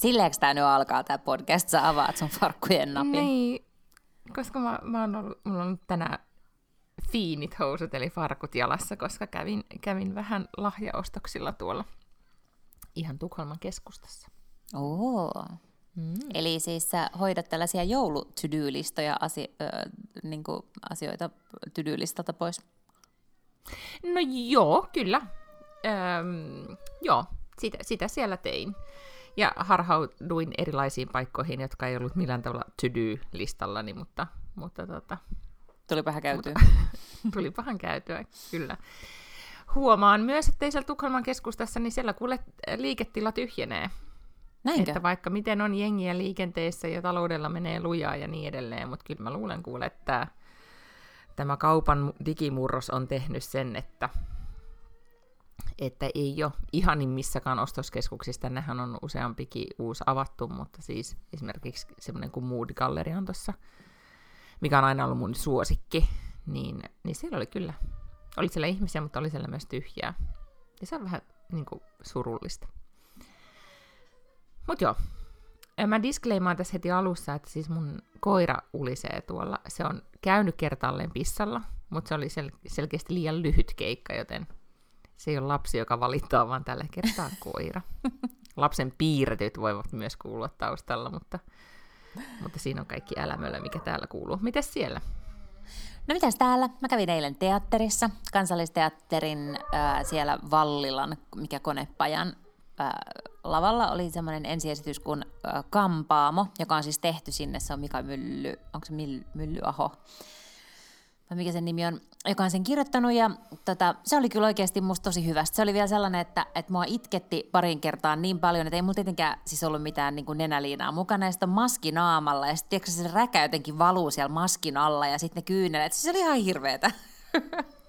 Silleekö tämä nyt alkaa tämä podcast, sä avaat sun farkkujen napin? Niin, koska mä, mä oon ollut, mulla on tänään fiinit housut, eli farkut jalassa, koska kävin, kävin vähän lahjaostoksilla tuolla ihan Tukholman keskustassa. Oo. Mm. Eli siis sä hoidat tällaisia joulu listoja asio- äh, niin asioita to listalta pois? No joo, kyllä. Öm, joo, sitä, sitä siellä tein. Ja harhauduin erilaisiin paikkoihin, jotka ei ollut millään tavalla to-do-listallani, mutta, mutta tota, Tulipahan käytyä. Tulipahan käytyä, kyllä. Huomaan myös, että ei siellä Tukholman keskustassa, niin siellä kuule liiketila tyhjenee. Näinkö? Että vaikka miten on jengiä liikenteessä ja taloudella menee lujaa ja niin edelleen, mutta kyllä mä luulen kuule, että tämä kaupan digimurros on tehnyt sen, että että ei ole ihanimmissakaan ostoskeskuksissa, nehän on useampikin uusi avattu, mutta siis esimerkiksi semmoinen kuin Mood Gallery on tuossa, mikä on aina ollut mun suosikki, niin, niin siellä oli kyllä, oli siellä ihmisiä, mutta oli siellä myös tyhjää. Ja se on vähän niin kuin, surullista. Mutta joo, mä diskleimaan tässä heti alussa, että siis mun koira ulisee tuolla. Se on käynyt kertaalleen pissalla, mutta se oli sel- selkeästi liian lyhyt keikka, joten se ei ole lapsi, joka valittaa, vaan tällä kertaa koira. Lapsen piirretyt voivat myös kuulua taustalla, mutta, mutta siinä on kaikki älämöllä, mikä täällä kuuluu. Mitäs siellä? No mitäs täällä? Mä kävin eilen teatterissa, kansallisteatterin äh, siellä Vallilan, mikä konepajan äh, lavalla oli semmoinen ensiesitys kuin äh, Kampaamo, joka on siis tehty sinne, se on Mika Mylly, onko se Mylly, Myllyaho? Mikä sen nimi on, joka on sen kirjoittanut, ja tota, se oli kyllä oikeasti musta tosi hyvä. Se oli vielä sellainen, että, että mua itketti parin kertaa niin paljon, että ei mulla tietenkään siis ollut mitään niin kuin nenäliinaa mukana, ja sitten on maski naamalla, ja sitten se räkä jotenkin valuu siellä maskin alla, ja sitten ne kyynelet, siis se oli ihan hirveetä.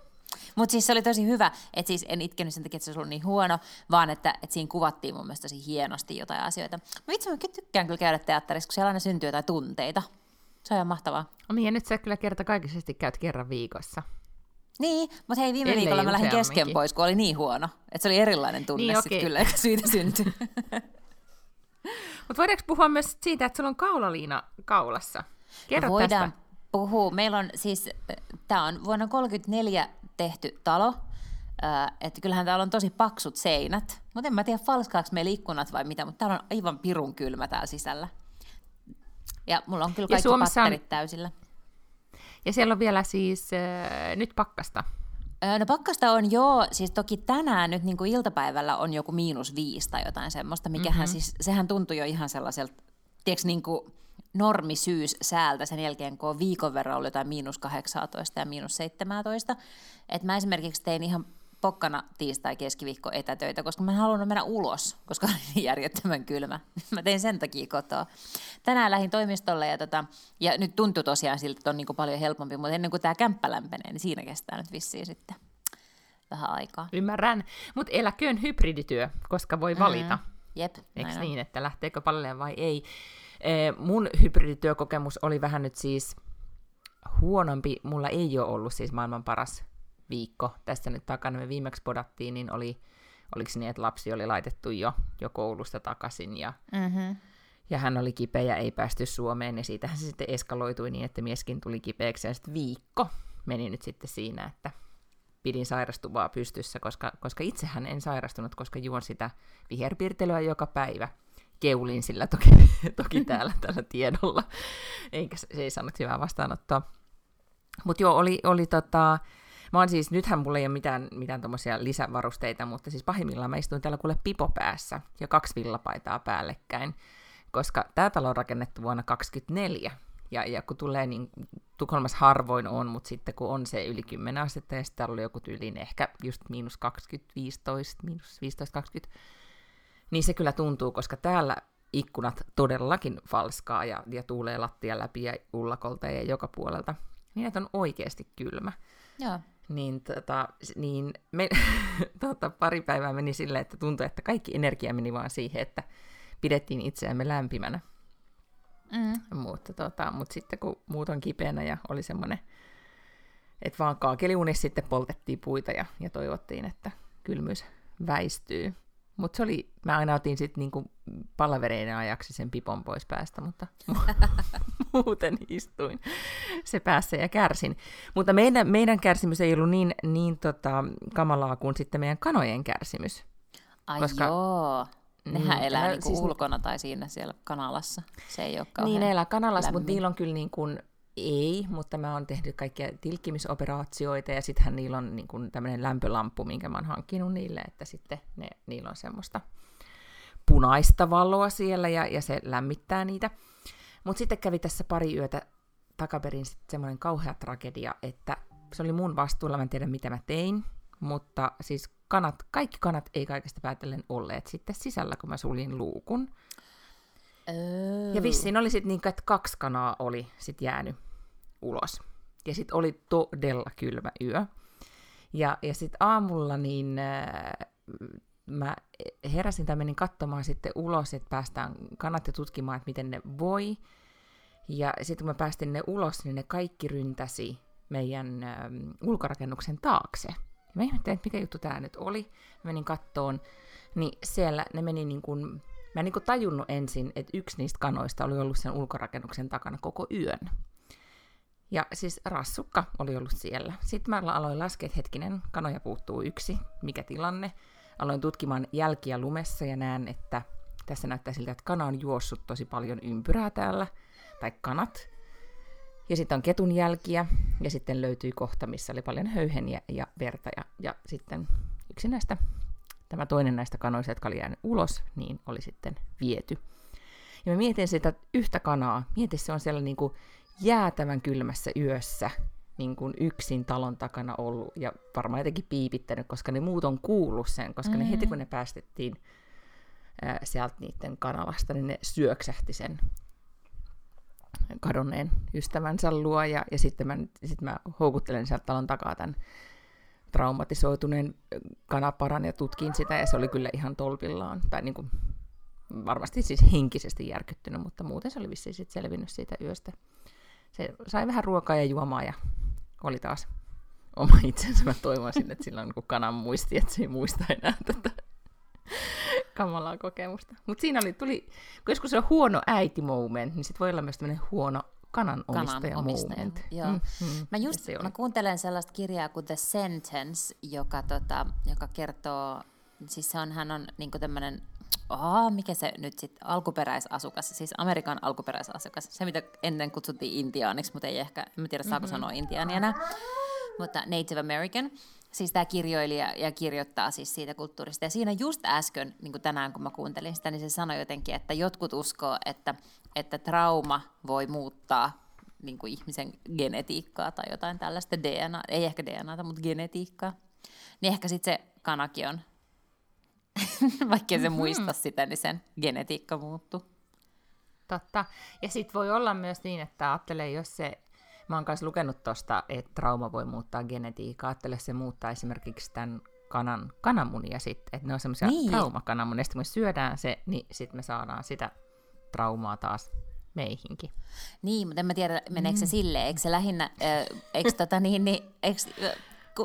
Mutta siis se oli tosi hyvä, että siis en itkenyt sen takia, että se olisi niin huono, vaan että, että siinä kuvattiin mun mielestä tosi hienosti jotain asioita. Mä itse mä tykkään kyllä käydä teatterissa, kun siellä aina syntyy jotain tunteita. Se on ihan mahtavaa. No niin, ja nyt sä kyllä kertakaikkisesti käyt kerran viikossa. Niin, mutta hei, viime Ellei viikolla mä lähdin kesken pois, kun oli niin huono. Että se oli erilainen tunne niin, sitten kyllä, eikä siitä syntyi. mutta voidaanko puhua myös siitä, että sulla on kaulaliina kaulassa? Kerro no voidaan tästä. puhua. Meillä on siis, tämä on vuonna 1934 tehty talo, että kyllähän täällä on tosi paksut seinät, mutta en mä tiedä falskaako meillä ikkunat vai mitä, mutta täällä on aivan pirun kylmä täällä sisällä. Ja mulla on kyllä kaikki Suomessa patterit on... täysillä. Ja siellä on vielä siis äh, nyt pakkasta. No pakkasta on joo, siis toki tänään nyt niin kuin iltapäivällä on joku miinus viisi tai jotain semmoista, mikähän mm-hmm. siis, sehän tuntui jo ihan sellaiselta, tiedätkö, niin kuin normisyys säältä sen jälkeen, kun on viikon verran ollut jotain miinus 18 ja miinus 17. Et mä esimerkiksi tein ihan pokkana tiistai keskiviikko etätöitä, koska mä en halunnut mennä ulos, koska oli niin järjettömän kylmä. Mä tein sen takia kotoa. Tänään lähdin toimistolle ja, tota, ja nyt tuntuu tosiaan siltä, että on niin paljon helpompi, mutta ennen kuin tämä kämppä lämpenee, niin siinä kestää nyt vissiin sitten vähän aikaa. Ymmärrän, mutta eläköön hybridityö, koska voi valita. Mm, jep, Eikö niin, että lähteekö paljon vai ei? mun hybridityökokemus oli vähän nyt siis huonompi. Mulla ei ole ollut siis maailman paras viikko tässä nyt takana, me viimeksi podattiin, niin oli, oliko niin, että lapsi oli laitettu jo, jo koulusta takaisin ja, mm-hmm. ja hän oli kipeä ja ei päästy Suomeen, ja siitähän se sitten eskaloitui niin, että mieskin tuli kipeäksi, ja sitten viikko meni nyt sitten siinä, että pidin sairastuvaa pystyssä, koska, koska itsehän en sairastunut, koska juon sitä viherpirtelyä joka päivä. Keulin sillä toki, toki täällä tällä tiedolla, eikä se ei saanut hyvää vastaanottoa. Mutta joo, oli, oli tota, Mä oon siis, nythän mulla ei ole mitään, mitään tommosia lisävarusteita, mutta siis pahimmillaan mä istuin täällä kuule pipo päässä ja kaksi villapaitaa päällekkäin, koska tämä talo on rakennettu vuonna 2024. Ja, ja kun tulee, niin Tukholmassa harvoin on, mutta sitten kun on se yli 10 astetta ja sitten oli joku tyyliin ehkä just miinus 20, 15, miinus 15, 20, niin se kyllä tuntuu, koska täällä ikkunat todellakin falskaa ja, ja tuulee lattia läpi ja ullakolta ja joka puolelta. Niin, että on oikeasti kylmä. Joo. Niin, tota, niin me, tota, pari päivää meni silleen, että tuntui, että kaikki energia meni vaan siihen, että pidettiin itseämme lämpimänä. Mm. Mutta, tota, mutta sitten kun muut on kipeänä ja oli semmoinen, että vaan kaakeliunissa sitten poltettiin puita ja, ja toivottiin, että kylmyys väistyy. Mutta se oli, mä aina otin sitten niinku palavereiden ajaksi sen pipon pois päästä, mutta muuten istuin se päässä ja kärsin. Mutta meidän, meidän kärsimys ei ollut niin, niin tota, kamalaa kuin sitten meidän kanojen kärsimys. Ai Koska- joo. Nehän Mm, elää niinku siis- ulkona tai siinä siellä kanalassa. Se ei ole kauhean... Niin, ne elää kanalassa, mutta lämmin. niillä on kyllä niin kuin, ei, mutta mä oon tehnyt kaikkia tilkkimisoperaatioita ja sittenhän niillä on niin tämmöinen lämpölamppu, minkä mä oon hankkinut niille, että sitten ne, niillä on semmoista punaista valoa siellä ja, ja se lämmittää niitä. Mutta sitten kävi tässä pari yötä takaperin semmoinen kauhea tragedia, että se oli mun vastuulla, mä en tiedä mitä mä tein, mutta siis kanat, kaikki kanat ei kaikesta päätellen olleet sitten sisällä, kun mä suljin luukun. Öö. Ja vissiin oli sitten niin, että kaksi kanaa oli sit jäänyt ulos. Ja sitten oli todella kylmä yö. Ja, ja sitten aamulla niin äh, mä heräsin tai menin katsomaan sitten ulos, että päästään kanat ja tutkimaan, että miten ne voi. Ja sitten kun mä päästin ne ulos, niin ne kaikki ryntäsi meidän ähm, ulkorakennuksen taakse. Mä ihmettelin, että mikä juttu tämä nyt oli. Menin kattoon, niin siellä ne meni niin kuin, mä en niin tajunnut ensin, että yksi niistä kanoista oli ollut sen ulkorakennuksen takana koko yön. Ja siis rassukka oli ollut siellä. Sitten mä aloin laskea, että hetkinen, kanoja puuttuu yksi, mikä tilanne. Aloin tutkimaan jälkiä lumessa ja näen, että tässä näyttää siltä, että kana on juossut tosi paljon ympyrää täällä, tai kanat. Ja sitten on ketun jälkiä, ja sitten löytyi kohta, missä oli paljon höyheniä ja verta, ja, ja sitten yksi näistä, tämä toinen näistä kanoista, jotka oli jäänyt ulos, niin oli sitten viety. Ja mä mietin sitä yhtä kanaa, mietin se on siellä niin kuin jäätävän kylmässä yössä niin kuin yksin talon takana ollut ja varmaan jotenkin piipittänyt, koska ne muut on kuullut sen, koska mm-hmm. ne heti kun ne päästettiin ää, sieltä niiden kanavasta, niin ne syöksähti sen kadonneen ystävänsä luo ja, ja sitten mä, sit mä houkuttelen sieltä talon takaa tämän traumatisoituneen kanaparan ja tutkin sitä ja se oli kyllä ihan tolpillaan, tai niin kuin, varmasti siis henkisesti järkyttynyt, mutta muuten se oli vissiin sit selvinnyt siitä yöstä. Se sai vähän ruokaa ja juomaa ja oli taas oma itsensä. Mä toivoisin, että sillä on niin kanan muisti, että se ei muista enää tätä kamalaa kokemusta. Mutta siinä oli, tuli, kun joskus se on huono äiti moment, niin sit voi olla myös tämmöinen huono kanan omistaja moment. Joo. Mm, mm, Mä just se oli. mä kuuntelen sellaista kirjaa kuin The Sentence, joka, tota, joka kertoo, siis se on, hän on niinku tämmöinen, oh, mikä se nyt sitten, alkuperäisasukas, siis Amerikan alkuperäisasukas, se mitä ennen kutsuttiin intiaaniksi, mutta ei ehkä, en tiedä saako mm-hmm. sanoa intiaania enää, mutta Native American, siis tämä kirjoilija ja kirjoittaa siis siitä kulttuurista. Ja siinä just äsken, niin kuin tänään kun mä kuuntelin sitä, niin se sanoi jotenkin, että jotkut uskoo, että, että trauma voi muuttaa niin kuin ihmisen genetiikkaa tai jotain tällaista DNA, ei ehkä DNAta, mutta genetiikkaa. Niin ehkä sitten se kanakin on, vaikkei se muista sitä, niin sen genetiikka muuttuu. Totta. Ja sitten voi olla myös niin, että ajattelee, jos se, mä oon kanssa lukenut tosta, että trauma voi muuttaa genetiikkaa, ajattele, se muuttaa esimerkiksi tämän kanan, kananmunia sitten, että ne on semmoisia Niin. traumakananmunia, sitten kun me syödään se, niin sitten me saadaan sitä traumaa taas meihinkin. Niin, mutta en mä tiedä, meneekö se silleen, eikö se lähinnä, äh, eikö tota niin, niin eikö,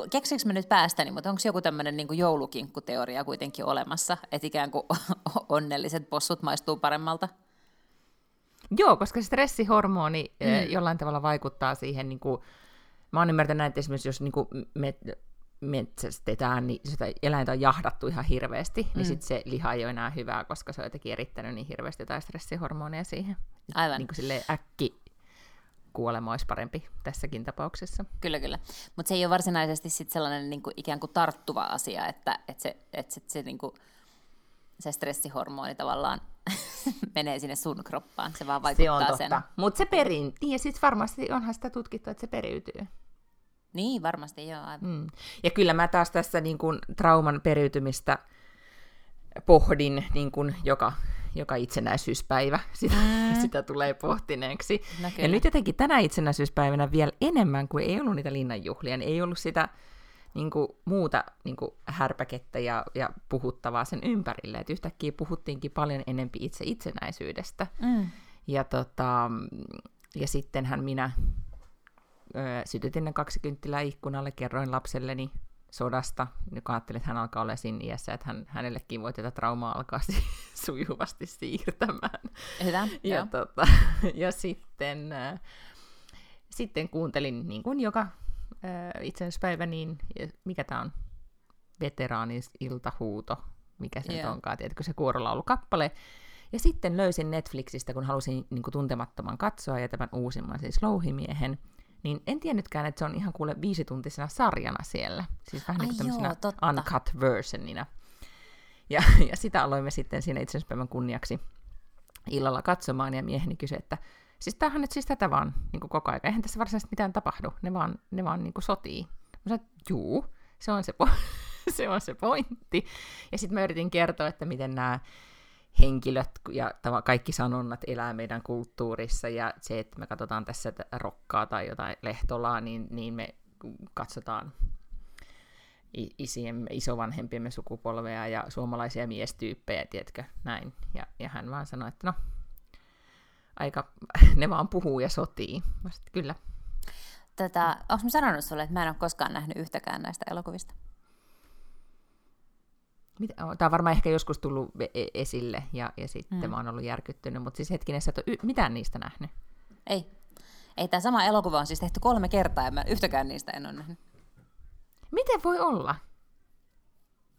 keksikö mä nyt päästäni, mutta onko joku tämmöinen niin joulukinkkuteoria kuitenkin olemassa, että ikään kuin onnelliset possut maistuu paremmalta? Joo, koska stressihormoni mm. jollain tavalla vaikuttaa siihen, niin kuin, mä oon ymmärtänyt, että esimerkiksi jos niin kuin met, metsästetään, niin sitä eläintä on jahdattu ihan hirveästi, mm. niin sitten se liha ei ole enää hyvää, koska se on jotenkin erittänyt niin hirveästi jotain stressihormoneja siihen. Aivan. Niin kuin silleen äkki kuolema olisi parempi tässäkin tapauksessa. Kyllä, kyllä. Mutta se ei ole varsinaisesti sit sellainen niin kuin, ikään kuin tarttuva asia, että, että se, että se, se, niin kuin, se stressihormoni tavallaan menee sinne sun kroppaan. Se vaan Se vaikuttaa on sen. Mutta se perin, niin ja sitten varmasti onhan sitä tutkittu, että se periytyy. Niin, varmasti joo. Aivan. Mm. Ja kyllä mä taas tässä niin kuin trauman periytymistä pohdin niin kuin joka, joka itsenäisyyspäivä. Sitä, mm. sitä tulee pohtineeksi. No ja nyt jotenkin tänä itsenäisyyspäivänä vielä enemmän, kuin ei ollut niitä linnanjuhlia, niin ei ollut sitä niin kuin, muuta niin kuin, härpäkettä ja, ja puhuttavaa sen ympärille. Et yhtäkkiä puhuttiinkin paljon enempi itse itsenäisyydestä. Mm. Ja, tota, ja sittenhän minä ö, sytytin ne kaksi kynttilää ikkunalle, kerroin lapselleni sodasta, joka ajattelin, että hän alkaa olla siinä iässä, että hän, hänellekin voi tätä traumaa alkaa sujuvasti siirtämään. Hyvä, ja, tota, ja sitten, äh, sitten kuuntelin niin kuin joka itsenäispäivä, niin mikä tämä on, veteraanis iltahuuto, mikä se yeah. onkaan, tiedätkö, se kuorolaulukappale. Ja sitten löysin Netflixistä, kun halusin niin kuin tuntemattoman katsoa ja tämän uusimman, siis Louhimiehen, niin en tiennytkään, että se on ihan kuule viisituntisena sarjana siellä. Siis vähän niin kuin joo, uncut versionina. Ja, ja sitä aloimme sitten siinä itsenäispäivän kunniaksi illalla katsomaan, ja mieheni kysyi, että siis tämähän nyt siis tätä vaan niin kuin koko ajan. Eihän tässä varsinaisesti mitään tapahdu, ne vaan, ne vaan niin kuin sotii. Mä sanoin, että juu, se on se, po- se on se pointti. Ja sitten mä yritin kertoa, että miten nämä henkilöt ja kaikki sanonnat elää meidän kulttuurissa, ja se, että me katsotaan tässä rokkaa tai jotain lehtolaa, niin, niin me katsotaan isien, isovanhempiemme sukupolvea ja suomalaisia miestyyppejä, tiedätkö, näin. Ja, ja hän vaan sanoi, että no, aika, ne vaan puhuu ja sotii. Mä sit, kyllä. Tätä, onko mä sanonut sulle, että mä en ole koskaan nähnyt yhtäkään näistä elokuvista? Tämä on varmaan ehkä joskus tullut e-, esille ja, ja sitten mm. mä oon ollut järkyttynyt, mutta siis hetkinen, sä et ole y- mitään niistä nähnyt. Ei. Ei, tämä sama elokuva on siis tehty kolme kertaa ja mä yhtäkään niistä en ole nähnyt. Miten voi olla?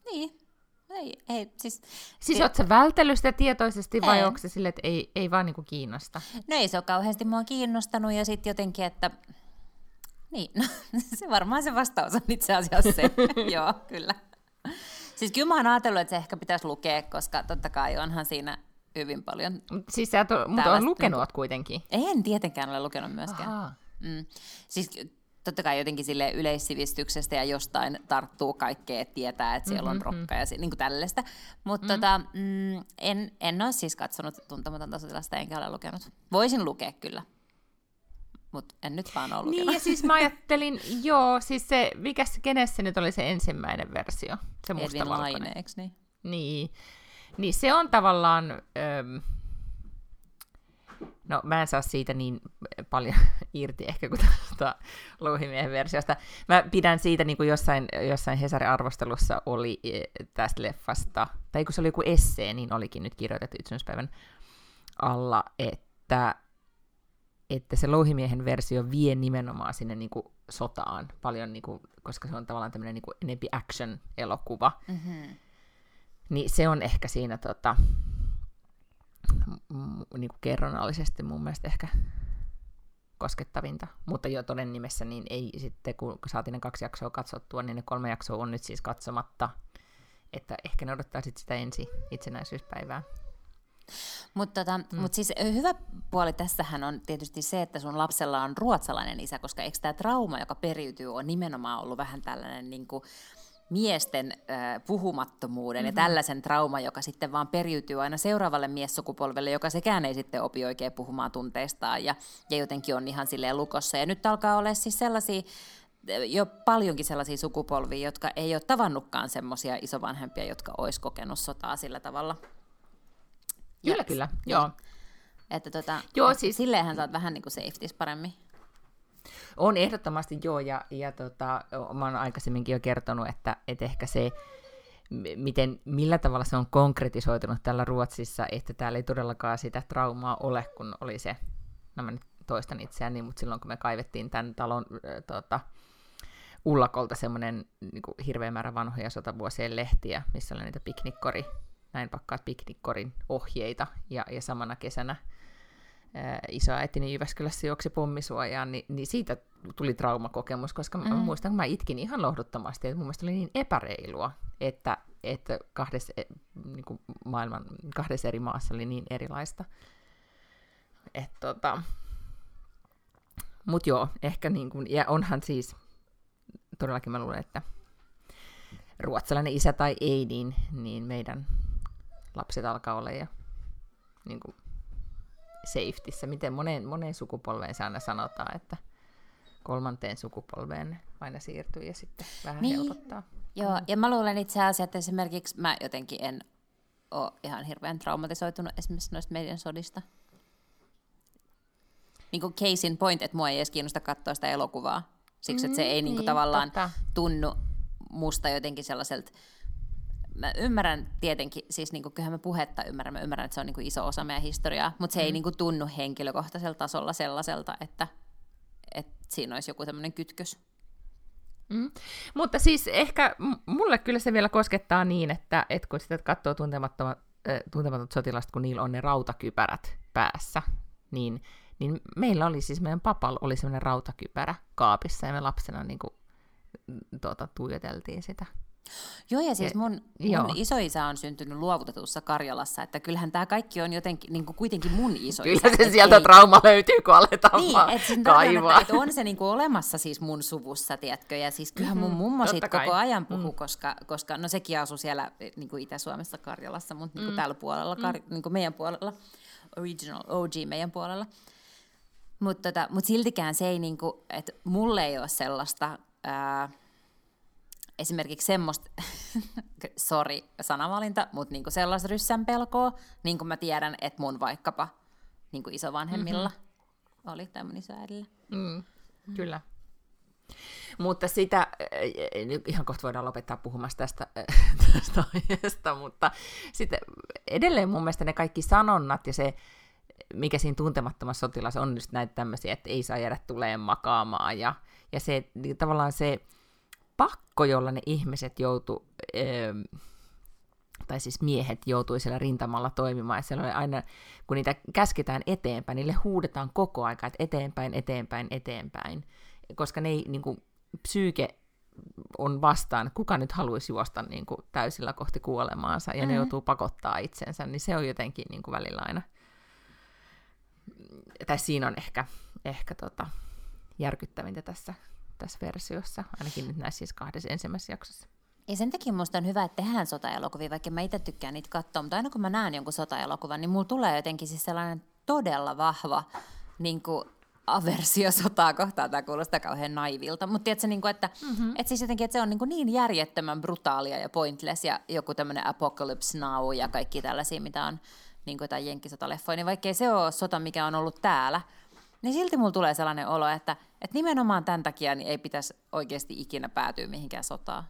Niin. Ei, ei, siis... Siis sä vältellyt sitä tietoisesti vai onko se sille, että ei, ei vaan niinku kiinnosta? No ei se ole kauheasti mua kiinnostanut ja sitten jotenkin, että... Niin, no, se varmaan se vastaus on itse asiassa se. Joo, kyllä. Siis kyllä mä oon ajatellut, että se ehkä pitäisi lukea, koska totta kai onhan siinä hyvin paljon. Siis sä oot, mutta on lukenut niin, kuitenkin. En tietenkään ole lukenut myöskään. Mm. Siis totta kai jotenkin sille yleissivistyksestä ja jostain tarttuu kaikkea, että tietää, että siellä mm-hmm. on rokka ja niin kuin tällaista. Mutta mm. tota, mm, en, en ole siis katsonut tuntematonta sotilasta enkä ole lukenut. Voisin lukea kyllä, mutta en nyt vaan ollut. Niin, ja siis mä ajattelin, joo, siis se, mikä se, kenessä nyt oli se ensimmäinen versio? Se Edwin Laine, niin? Niin. Niin se on tavallaan, öm, no mä en saa siitä niin paljon irti ehkä kuin tuota Louhimiehen versiosta. Mä pidän siitä niin kuin jossain, jossain Hesarin arvostelussa oli e, tästä leffasta, tai kun se oli joku essee, niin olikin nyt kirjoitettu itsenäispäivän alla, että että se louhimiehen versio vie nimenomaan sinne niin kuin sotaan paljon, niin kuin, koska se on tavallaan tämmöinen niin enempi action-elokuva. Mm-hmm. Niin se on ehkä siinä tota, niin kuin kerronallisesti mun mielestä ehkä koskettavinta. Mutta jo toden nimessä niin ei sitten, kun saatiin ne kaksi jaksoa katsottua, niin ne kolme jaksoa on nyt siis katsomatta. Että ehkä ne odottaa sitten sitä ensi itsenäisyyspäivää. Mutta tota, mm. mut siis hyvä puoli tässähän on tietysti se, että sun lapsella on ruotsalainen isä, koska eikö tämä trauma, joka periytyy, on nimenomaan ollut vähän tällainen niin kuin, miesten äh, puhumattomuuden mm-hmm. ja tällaisen trauma, joka sitten vaan periytyy aina seuraavalle miessukupolvelle, joka sekään ei sitten opi oikein puhumaan tunteistaan ja, ja jotenkin on ihan silleen lukossa. Ja nyt alkaa olla siis sellaisia jo paljonkin sellaisia sukupolvia, jotka ei ole tavannutkaan semmoisia isovanhempia, jotka olisi kokenut sotaa sillä tavalla Kyllä, kyllä, joo. Että tota, joo, siis... silleenhän saat vähän niin kuin safeties paremmin. On ehdottomasti joo, ja, ja tota, mä oon aikaisemminkin jo kertonut, että, että ehkä se, miten, millä tavalla se on konkretisoitunut tällä Ruotsissa, että täällä ei todellakaan sitä traumaa ole, kun oli se, no mä nyt toistan itseäni, mutta silloin kun me kaivettiin tämän talon äh, tota, ullakolta semmoinen niin hirveä määrä vanhoja sotavuosien lehtiä, missä oli niitä piknikkori näin pakkaat piknikkorin ohjeita, ja, ja samana kesänä isoäitini Jyväskylässä juoksi pommisuojaan, niin, niin siitä tuli traumakokemus, koska mm. mä muistan, kun mä itkin ihan lohduttomasti, että mun mielestä oli niin epäreilua, että, että kahdessa, e, niin kuin maailman kahdessa eri maassa oli niin erilaista. Et, tota, mut joo, ehkä niin kuin, ja onhan siis, todellakin mä luulen, että ruotsalainen isä tai ei, niin, niin meidän lapset alkaa olla jo niin kuin safetyssä. Miten moneen, moneen sukupolveen se aina sanotaan, että kolmanteen sukupolveen aina siirtyy ja sitten vähän niin. helpottaa. Joo, mm. ja mä luulen itse asiassa, että esimerkiksi mä jotenkin en ole ihan hirveän traumatisoitunut esimerkiksi noista meidän sodista. Niin kuin case in point, että mua ei edes kiinnosta katsoa sitä elokuvaa. Siksi, että se ei mm, niin kuin, tavallaan totta. tunnu musta jotenkin sellaiselta mä ymmärrän tietenkin, siis niin kuin, kyllähän mä puhetta ymmärrän, mä ymmärrän, että se on niin kuin iso osa meidän historiaa, mutta se mm. ei niin kuin, tunnu henkilökohtaisella tasolla sellaiselta, että, että siinä olisi joku tämmöinen kytkös. Mm. Mutta siis ehkä mulle kyllä se vielä koskettaa niin, että, että kun sitä katsoo tuntemattomat, äh, sotilasta, kun niillä on ne rautakypärät päässä, niin, niin meillä oli siis, meidän papalla oli semmoinen rautakypärä kaapissa, ja me lapsena niin kuin, tuota, tuijoteltiin sitä. Joo, ja siis mun, mun joo. isoisä on syntynyt luovutetussa Karjalassa, että kyllähän tämä kaikki on jotenkin niin kuin kuitenkin mun isoisä. Kyllä se sieltä ei... trauma löytyy, kun aletaan niin, vaan et kaivaa. Että on se niin kuin olemassa siis mun suvussa, tiedätkö, ja siis kyllähän mun mm-hmm, mummo siitä koko ajan puhuu, mm. koska, koska no sekin asui siellä niin kuin Itä-Suomessa Karjalassa, mutta niin kuin mm. tällä puolella, kar, mm. niin kuin meidän puolella, original OG meidän puolella. Mutta tota, mut siltikään se ei, niin kuin, että mulle ei ole sellaista... Ää, esimerkiksi semmoista, sori sanavalinta, mutta niinku sellaista ryssän pelkoa, niin kuin mä tiedän, että mun vaikkapa niinku isovanhemmilla mm-hmm. oli tämmöinen isoäidillä. Mm, kyllä. Mutta sitä, ihan kohta voidaan lopettaa puhumasta tästä, tästä aiheesta, mutta sitten edelleen mun mielestä ne kaikki sanonnat ja se, mikä siinä tuntemattomassa sotilassa on just näitä tämmöisiä, että ei saa jäädä tuleen makaamaan ja, ja se niin tavallaan se, pakko, jolla ne ihmiset joutu, ähm, tai siis miehet joutui siellä rintamalla toimimaan, ja siellä oli aina, kun niitä käsketään eteenpäin, niille huudetaan koko aika, että eteenpäin, eteenpäin, eteenpäin, koska ne ei, niin kuin, psyyke on vastaan, kuka nyt haluaisi juosta niin kuin, täysillä kohti kuolemaansa, ja mm-hmm. ne joutuu pakottaa itsensä, niin se on jotenkin niin kuin, välillä aina, tai siinä on ehkä, ehkä tota, järkyttävintä tässä tässä versiossa, ainakin nyt näissä siis kahdessa ensimmäisessä jaksossa. Ja sen takia minusta on hyvä, että tehdään sotaelokuvia, vaikka mä itse tykkään niitä katsoa, mutta aina kun mä näen jonkun sotaelokuvan, niin mulla tulee jotenkin siis sellainen todella vahva niin kuin aversio sotaa kohtaan, tämä kuulostaa kauhean naivilta, mutta tiedätkö, niin kuin, että, mm-hmm. että siis jotenkin, että se on niin, kuin niin järjettömän brutaalia ja pointless ja joku tämmöinen Apocalypse Now ja kaikki tällaisia, mitä on niin kuin jotain jenkkisotaleffoja, niin vaikkei se ole sota, mikä on ollut täällä, niin silti mulla tulee sellainen olo, että, että nimenomaan tämän takia niin ei pitäisi oikeasti ikinä päätyä mihinkään sotaan.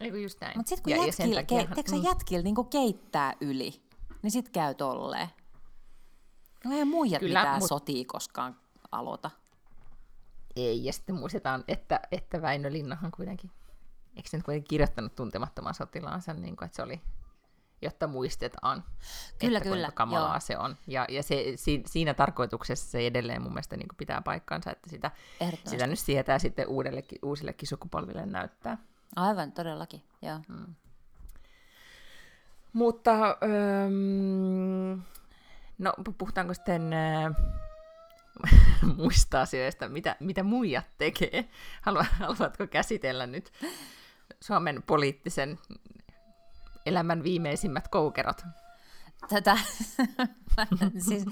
Ei just näin. Mutta sitten kun ja, jätkil, ja ke, teekö mm. jätkil niin keittää yli, niin sitten käy tolleen. No ei muijat Kyllä, mitään mut... sotia koskaan aloita. Ei, ja sitten muistetaan, että, että Väinö Linnahan kuitenkin, eikö se nyt kuitenkin kirjoittanut tuntemattoman sotilaansa, niin kuin, että se oli jotta muistetaan, kyllä, että kyllä, kamalaa joo. se on. Ja, ja se, si, siinä tarkoituksessa se edelleen mun mielestä niin pitää paikkansa, että sitä, sitä nyt sietää sitten uudellekin, uusillekin sukupolville näyttää. Aivan, todellakin, joo. Hmm. Mutta, öö, no puhutaanko sitten äh, muista asioista, mitä, mitä muijat tekee? Haluatko käsitellä nyt Suomen poliittisen elämän viimeisimmät koukerot? Tätä, siis,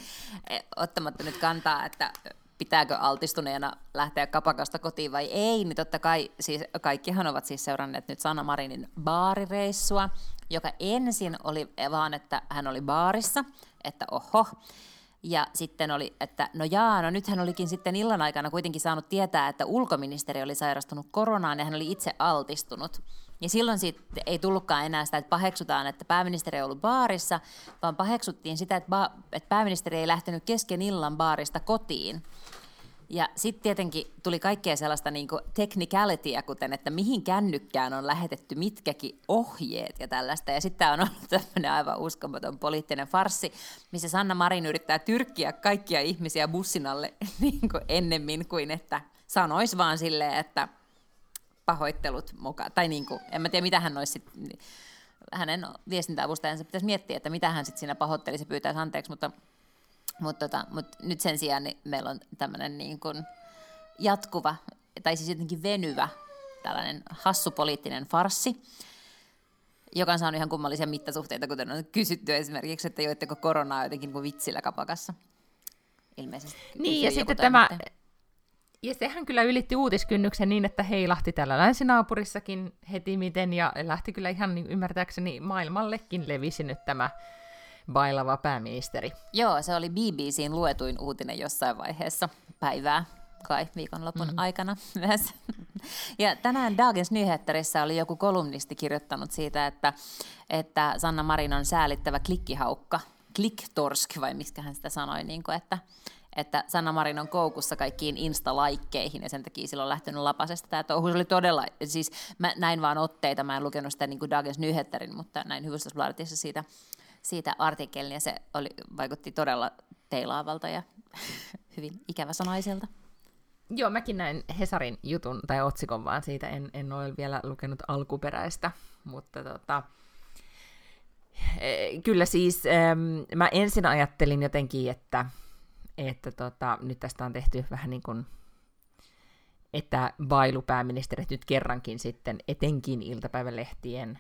e, ottamatta nyt kantaa, että pitääkö altistuneena lähteä kapakasta kotiin vai ei, niin totta kai siis kaikkihan ovat siis seuranneet nyt Sanna Marinin baarireissua, joka ensin oli vaan, että hän oli baarissa, että oho, ja sitten oli, että no jaa, no nyt hän olikin sitten illan aikana kuitenkin saanut tietää, että ulkoministeri oli sairastunut koronaan ja hän oli itse altistunut. Ja silloin sitten ei tullutkaan enää sitä, että paheksutaan, että pääministeri ei ollut baarissa, vaan paheksuttiin sitä, että, ba- että pääministeri ei lähtenyt kesken illan baarista kotiin. Ja sitten tietenkin tuli kaikkea sellaista niin technicalitya, kuten että mihin kännykkään on lähetetty mitkäkin ohjeet ja tällaista. Ja sitten on ollut tämmöinen aivan uskomaton poliittinen farsi, missä Sanna Marin yrittää tyrkkiä kaikkia ihmisiä bussin alle niin ennemmin kuin että sanois vaan silleen, että pahoittelut mukaan. Tai niin kuin, en mä tiedä, mitä hän olisi sit, hänen viestintäavustajansa pitäisi miettiä, että mitä hän sitten siinä pahoittelisi ja pyytäisi anteeksi, mutta, mutta, tota, mutta nyt sen sijaan niin meillä on tämmöinen niin kuin jatkuva, tai siis jotenkin venyvä, tällainen hassu poliittinen farsi, joka on saanut ihan kummallisia mittasuhteita, kuten on kysytty esimerkiksi, että joitteko koronaa jotenkin kuin vitsillä kapakassa. Ilmeisesti. Niin, ja sitten tämä, ja sehän kyllä ylitti uutiskynnyksen niin, että heilahti täällä länsinaapurissakin heti miten, ja lähti kyllä ihan niin ymmärtääkseni maailmallekin levisi nyt tämä bailava pääministeri. Joo, se oli BBCn luetuin uutinen jossain vaiheessa päivää kai viikonlopun mm-hmm. aikana myös. Ja tänään Dagens Nyheterissä oli joku kolumnisti kirjoittanut siitä, että, että Sanna Marin on säälittävä klikkihaukka, kliktorsk vai miskä hän sitä sanoi, niin kuin, että, että Sanna Marin on koukussa kaikkiin insta-laikkeihin ja sen takia silloin lähtenyt lapasesta tämä touhu. Se oli todella, siis mä näin vaan otteita, mä en lukenut sitä niin kuin Dagens Nyheterin, mutta näin Hyvystysbladetissa siitä, siitä artikkelin ja se oli, vaikutti todella teilaavalta ja hyvin ikäväsanaiselta. Joo, mäkin näin Hesarin jutun tai otsikon vaan siitä, en, en ole vielä lukenut alkuperäistä, mutta tota, e, kyllä siis mä ensin ajattelin jotenkin, että, että tota, nyt tästä on tehty vähän niin kuin että vailupääministerit nyt kerrankin sitten, etenkin iltapäivälehtien,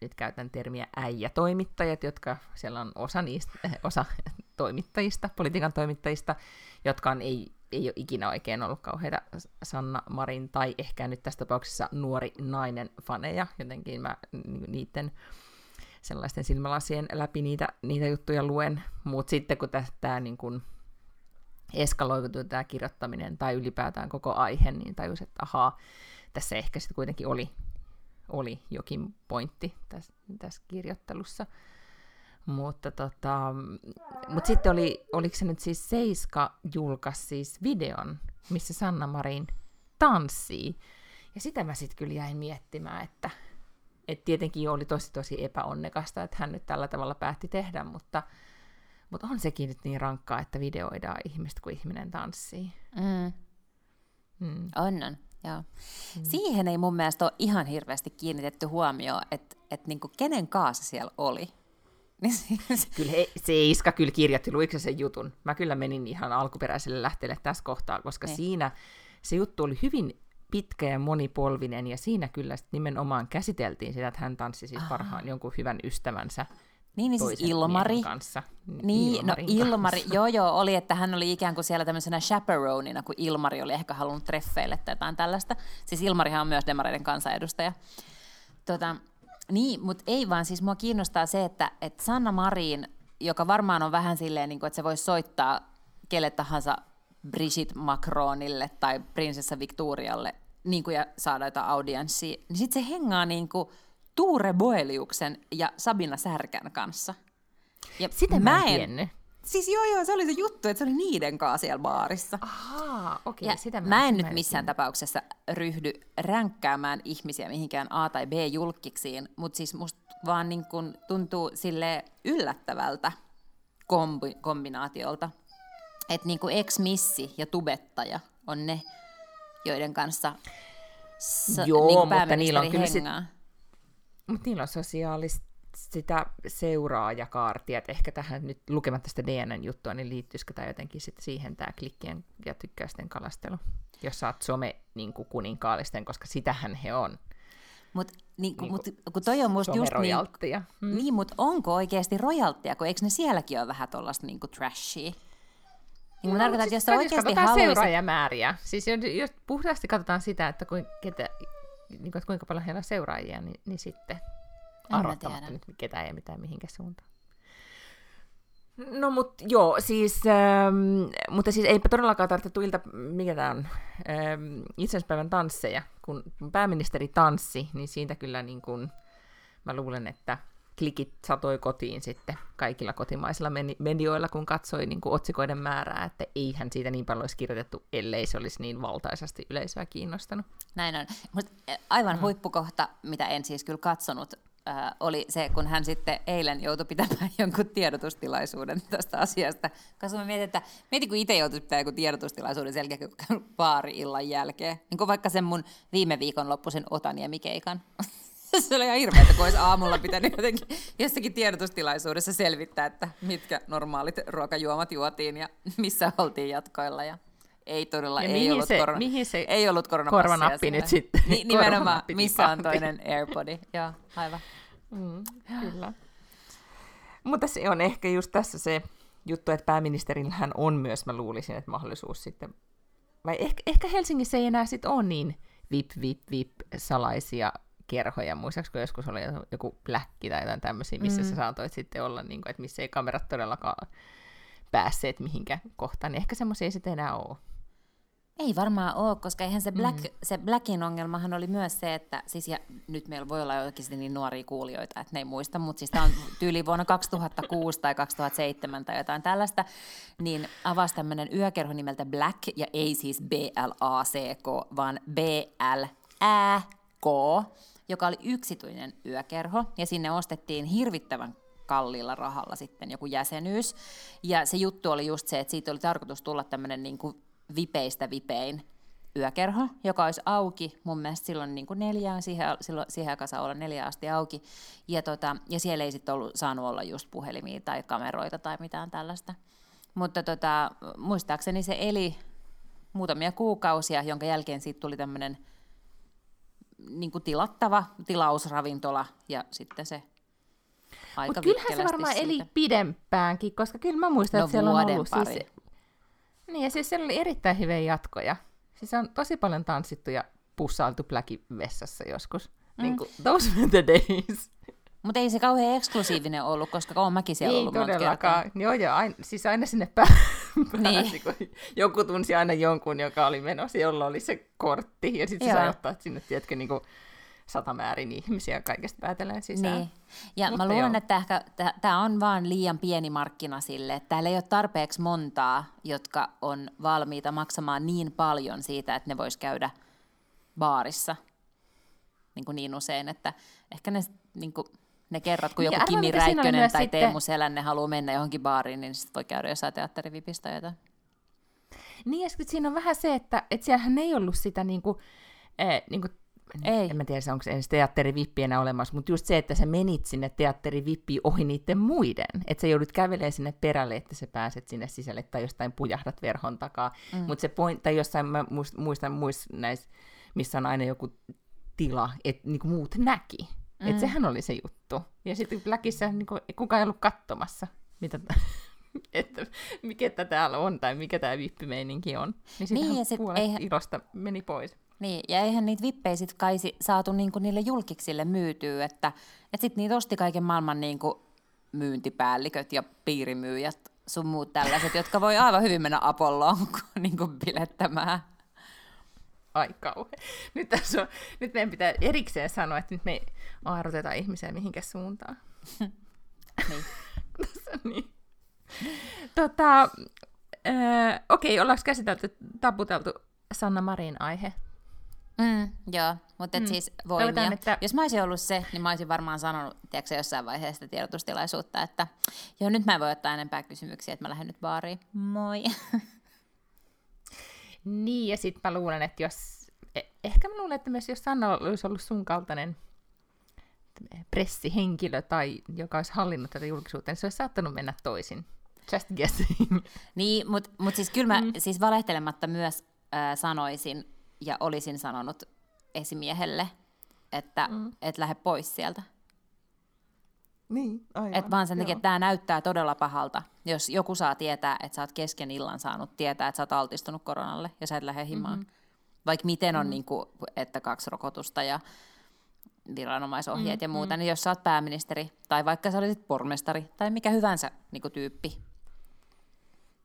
nyt käytän termiä äijä-toimittajat, jotka siellä on osa, niistä, osa toimittajista, politiikan toimittajista, jotka on ei ei ole ikinä oikein ollut kauheita Sanna Marin tai ehkä nyt tässä tapauksessa nuori nainen faneja. Jotenkin mä niiden sellaisten silmälasien läpi niitä, niitä juttuja luen. Mutta sitten kun tämä niin kun eskaloituu tämä kirjoittaminen tai ylipäätään koko aihe, niin tajus, että ahaa, tässä ehkä sitten kuitenkin oli, oli jokin pointti tässä, tässä kirjoittelussa. Mutta tota, mut sitten oli, oliko se nyt siis Seiska julkaisi siis videon, missä Sanna Marin tanssii. Ja sitä mä sitten kyllä jäin miettimään, että et tietenkin oli tosi tosi epäonnekasta, että hän nyt tällä tavalla päätti tehdä, mutta, mutta on sekin nyt niin rankkaa, että videoidaan ihmistä, kun ihminen tanssii. Mm. Mm. On, on. Joo. Mm. Siihen ei mun mielestä ole ihan hirveästi kiinnitetty huomioon, että, että niinku kenen kaasa siellä oli. Niin kyllä he, se Iska kyllä kirjoitti, luiko sen jutun? Mä kyllä menin ihan alkuperäiselle lähteelle tässä kohtaa, koska niin. siinä se juttu oli hyvin pitkä ja monipolvinen, ja siinä kyllä nimenomaan käsiteltiin sitä, että hän tanssi siis parhaan jonkun hyvän ystävänsä niin, niin siis Ilmari. Kanssa. Niin, Ilmarin no Ilmari, kanssa. joo joo, oli, että hän oli ikään kuin siellä tämmöisenä chaperoneina, kun Ilmari oli ehkä halunnut treffeille tai jotain tällaista. Siis Ilmarihan on myös demareiden kansanedustaja. Tota, niin, mutta ei vaan, siis mua kiinnostaa se, että, että Sanna Marin, joka varmaan on vähän silleen, niin kuin, että se voisi soittaa kelle tahansa Brigitte Macronille tai prinsessa Victorialle niin kuin, ja saada jotain audienssia, niin sitten se hengaa niin kuin Tuure Boeliuksen ja Sabina Särkän kanssa. Ja Sitä mä en, Siis joo joo, se oli se juttu, että se oli niiden kanssa siellä baarissa. Ahaa, okei, okay, sitä mä, mä en nyt missään tapauksessa ryhdy ränkkäämään ihmisiä mihinkään A- tai B-julkiksiin, mutta siis musta vaan niin kun tuntuu sille yllättävältä kombi- kombinaatiolta, että niin ex-missi ja tubettaja on ne, joiden kanssa sa- Joo, niin mutta niillä on kyllä sit, mutta niillä on sosiaalista sitä seuraajakaartia, että ehkä tähän nyt lukematta sitä DNN-juttua, niin liittyisikö tämä jotenkin sitten siihen tämä klikkien ja tykkäysten kalastelu, jos sä oot some niin kuin kuninkaallisten, koska sitähän he on. Mut, niin, niin mut, kun toi on musta just niin, hmm. niin mutta onko oikeasti rojalttia, kun eikö ne sielläkin ole vähän tuollaista niin trashia? Niin no, tarkoitan, että jos oikeasti katsotaan haluaisit... seuraajamääriä, siis jos, jos puhtaasti katsotaan sitä, että, kuinka, ketä, niin kuin, että kuinka paljon heillä on seuraajia, niin, niin sitten arvottamatta nyt ketään ja mitään mihinkä suuntaan. No mut joo, siis, ähm, mutta siis eipä todellakaan tarvittu ilta, mikä tämä on, ähm, itsenäispäivän tansseja. Kun pääministeri tanssi, niin siitä kyllä niin kun, mä luulen, että klikit satoi kotiin sitten kaikilla kotimaisilla medioilla, kun katsoi niin kuin otsikoiden määrää, että eihän siitä niin paljon olisi kirjoitettu, ellei se olisi niin valtaisasti yleisöä kiinnostanut. Näin on. Mutta aivan mm. huippukohta, mitä en siis kyllä katsonut, äh, oli se, kun hän sitten eilen joutui pitämään jonkun tiedotustilaisuuden tästä asiasta. Koska mä mietin, että mietin, kun itse joutuisi pitämään jonkun tiedotustilaisuuden sen jälkeen, kun baari-illan jälkeen. Niin kuin vaikka sen mun viime viikon loppuisen Otaniemi-keikan. se oli ihan hirveä, kun olisi aamulla pitänyt jotenkin jossakin tiedotustilaisuudessa selvittää, että mitkä normaalit ruokajuomat juotiin ja missä oltiin jatkoilla. Ja ei todella, ei ollut, se, korona, mihin se ei ollut korvanappi nyt sitten? Ni, nimenomaan, missä on toinen AirPodi. Joo, aivan. Mm, kyllä. Mutta se on ehkä just tässä se juttu, että pääministerillähän on myös, mä luulisin, että mahdollisuus sitten, vai ehkä, ehkä Helsingissä ei enää sitten ole niin vip, vip, vip salaisia kerhoja. Muistaakseni kun joskus oli joku pläkki tai jotain tämmöisiä, missä mm. sä saatoit sitten olla, niin kuin, että missä ei kamerat todellakaan päässeet mihinkään kohtaan, niin ehkä semmoisia ei sitten enää ole. Ei varmaan ole, koska eihän se, Black, mm. se Blackin ongelmahan oli myös se, että siis ja nyt meillä voi olla jotakin niin nuoria kuulijoita, että ne ei muista, mutta siis tämä on tyyli vuonna 2006 tai 2007 tai jotain tällaista, niin avasi tämmöinen yökerho nimeltä Black, ja ei siis B-L-A-C-K, vaan B-L-Ä-K, joka oli yksityinen yökerho, ja sinne ostettiin hirvittävän kalliilla rahalla sitten joku jäsenyys. Ja se juttu oli just se, että siitä oli tarkoitus tulla tämmöinen niin kuin vipeistä vipein yökerho, joka olisi auki, mun mielestä silloin niin kuin neljään, siihen, silloin, siihen aikaan saa olla neljä asti auki, ja, tota, ja siellä ei sitten ollut saanut olla just puhelimia tai kameroita tai mitään tällaista. Mutta tota, muistaakseni se eli muutamia kuukausia, jonka jälkeen siitä tuli tämmöinen niin kuin tilattava tilausravintola, ja sitten se aika Mutta kyllähän se varmaan siitä. eli pidempäänkin, koska kyllä mä muistan, no, että siellä on ollut pari. siis niin, ja siis siellä oli erittäin hyviä jatkoja. Siis on tosi paljon tanssittu ja pussailtu pläki vessassa joskus. Mm. Niin kuin, those were the days. Mutta ei se kauhean eksklusiivinen ollut, koska olen mäkin siellä ei ollut todellakaan. Joo, joo, aina, siis aina sinne pää- pääsi, niin. kun joku tunsi aina jonkun, joka oli menossa, jolla oli se kortti, ja sitten sai ottaa sinne, tiedätkö, niin kuin satamäärin ihmisiä kaikesta päätellen sisään. Niin. Ja Mutta mä luulen, joo. että ehkä tämä on vaan liian pieni markkina sille, että täällä ei ole tarpeeksi montaa, jotka on valmiita maksamaan niin paljon siitä, että ne vois käydä baarissa niin, kuin niin usein, että ehkä ne, niin kuin, ne kerrat, kun niin, joku Kimi Räikkönen tai sitten... Teemu Selänne haluaa mennä johonkin baariin, niin sitten voi käydä jossain teatterivipistä jotain. Niin, ja siinä on vähän se, että, että siellähän ei ollut sitä niin kuin, eh, niin kuin ei. En mä tiedä, onko edes teatterivippi enää olemassa, mutta just se, että sä menit sinne teatterivippiin ohi niiden muiden, että sä joudut kävelemään sinne perälle, että sä pääset sinne sisälle tai jostain pujahdat verhon takaa. Mm. Mutta se point, tai jossain mä muistan muist näissä, missä on aina joku tila, että niinku muut näki. Mm. Että sehän oli se juttu. Ja sitten Blackissa niinku, kukaan ei ollut katsomassa, mitä että mikä täällä on tai mikä tämä vippimeininki on. Niin, niin ja sit puolet eihän... ilosta meni pois. Niin, ja eihän niitä vippejä sit kai saatu niinku niille julkiksille myytyä, että et sitten niitä osti kaiken maailman niinku myyntipäälliköt ja piirimyyjät sun muut tällaiset, jotka voi aivan hyvin mennä Apolloon niinku bilettämään. Ai kauhean. Nyt, tässä on, nyt meidän pitää erikseen sanoa, että nyt me aarotetaan ihmisiä mihinkä suuntaan. niin. niin. Tota, äh, okei, ollaanko käsitelty, taputeltu Sanna Marin aihe Mm, joo, mutta mm. siis voimia. että... Jos mä olisin ollut se, niin mä olisin varmaan sanonut tiedätkö, jossain vaiheessa tiedotustilaisuutta, että joo, nyt mä en voi ottaa enempää kysymyksiä, että mä lähden nyt baariin. Moi. Niin, ja sitten mä luulen, että jos... Eh- ehkä mä luulen, että myös jos Sanna olisi ollut sun kaltainen pressihenkilö tai joka olisi hallinnut tätä julkisuutta, niin se olisi saattanut mennä toisin. Just guessing. Niin, mutta mut siis kyllä mä mm. siis valehtelematta myös äh, sanoisin, ja olisin sanonut esimiehelle, että mm. et lähde pois sieltä. Niin, aivan. Et vaan sen takia, että tämä näyttää todella pahalta, jos joku saa tietää, että sä oot kesken illan saanut tietää, että sä oot altistunut koronalle ja sä et lähde himaan. Mm-hmm. Vaikka miten on, mm-hmm. niin kuin, että kaksi rokotusta ja viranomaisohjeet mm-hmm. ja muuta, niin jos sä oot pääministeri tai vaikka sä olisit pormestari tai mikä hyvänsä niin kuin tyyppi,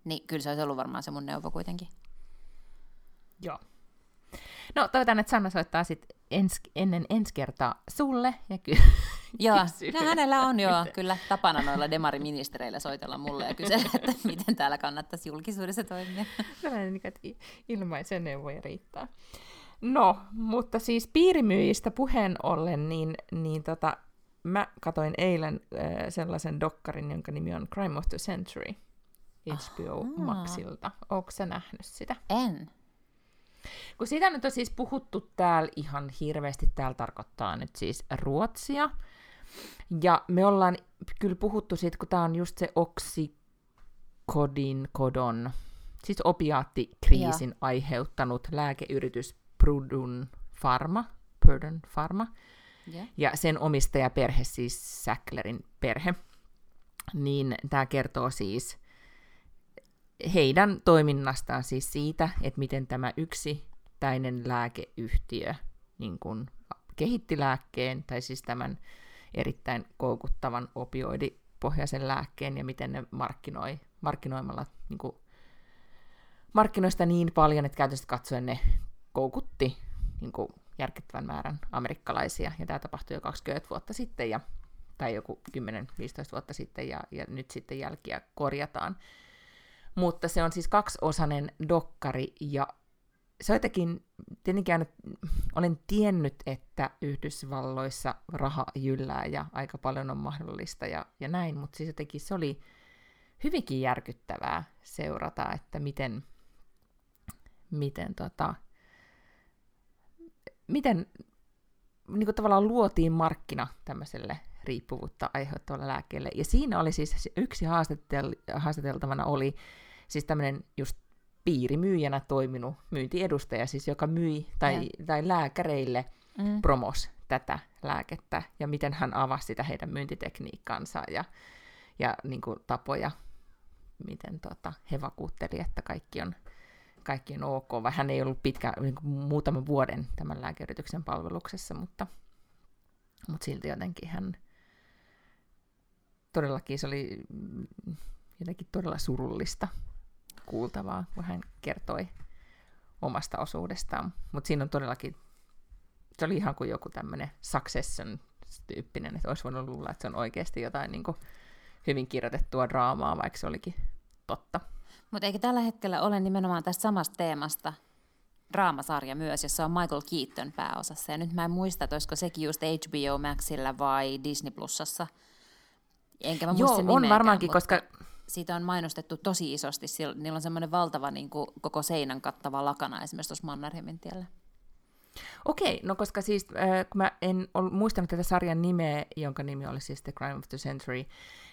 niin kyllä se olisi ollut varmaan se mun neuvo kuitenkin. Joo. No toivotaan, että Sanna soittaa sit ens, ennen ensi kertaa sulle ja ky- Joo, no, hänellä on jo kyllä tapana noilla demariministereillä soitella mulle ja kysellä, että miten täällä kannattaisi julkisuudessa toimia. Sellainen, niin ilmaisen neuvoja riittää. No, mutta siis piirimyyjistä puheen ollen, niin, niin tota, mä katoin eilen äh, sellaisen dokkarin, jonka nimi on Crime of the Century HBO Aha. Maxilta. Oletko sä nähnyt sitä? En. Kun siitä nyt on siis puhuttu täällä ihan hirveästi, täällä tarkoittaa nyt siis Ruotsia. Ja me ollaan kyllä puhuttu siitä, kun tämä on just se oksikodin kodon, siis opiaattikriisin ja. aiheuttanut lääkeyritys Prudun Pharma, Purdon Pharma, Yeah. Ja sen omistajaperhe, siis Säcklerin perhe, niin tämä kertoo siis heidän toiminnastaan siis siitä, että miten tämä yksittäinen lääkeyhtiö niin kun kehitti lääkkeen, tai siis tämän erittäin koukuttavan opioidipohjaisen lääkkeen, ja miten ne markkinoi, markkinoimalla niin kuin, markkinoista niin paljon, että käytännössä katsoen ne koukutti niin kuin, järkyttävän määrän amerikkalaisia, ja tämä tapahtui jo 20 vuotta sitten, ja, tai joku 10-15 vuotta sitten, ja, ja nyt sitten jälkiä korjataan. Mutta se on siis kaksiosainen dokkari, ja se on jotenkin, tietenkin aina, olen tiennyt, että Yhdysvalloissa raha jyllää ja aika paljon on mahdollista ja, ja näin, mutta siis jotenkin se oli hyvinkin järkyttävää seurata, että miten, miten, tota, miten niin kuin tavallaan luotiin markkina tämmöiselle riippuvuutta aiheuttavalle lääkkeelle. Ja siinä oli siis yksi haastatel- haastateltavana oli siis tämmöinen just piirimyyjänä toiminut myyntiedustaja, siis joka myi tai, tai lääkäreille mm. promos tätä lääkettä ja miten hän avasi sitä heidän myyntitekniikkaansa ja, ja niin kuin tapoja, miten tota, he vakuutteli, että kaikki on, kaikki on ok, vai hän ei ollut pitkä, niin kuin muutaman vuoden tämän lääkeyrityksen palveluksessa, mutta, mutta silti jotenkin hän todellakin se oli jotenkin todella surullista kuultavaa, kun hän kertoi omasta osuudestaan. Mutta siinä on todellakin, se oli ihan kuin joku tämmöinen Succession-tyyppinen, että olisi voinut luulla, että se on oikeasti jotain niin kuin hyvin kirjoitettua draamaa, vaikka se olikin totta. Mutta eikö tällä hetkellä ole nimenomaan tästä samasta teemasta draamasarja myös, jossa on Michael Keaton pääosassa. Ja nyt mä en muista, että olisiko sekin just HBO Maxilla vai Disney Plusassa. Enkä mä Joo, on nimeäkään, varmaankin, mutta koska siitä on mainostettu tosi isosti. Niillä on semmoinen valtava niin kuin, koko seinän kattava lakana esimerkiksi tuossa Mannerheimin tiellä. Okei, no koska siis, äh, kun mä en ollut muistanut tätä sarjan nimeä, jonka nimi oli siis The Crime of the Century,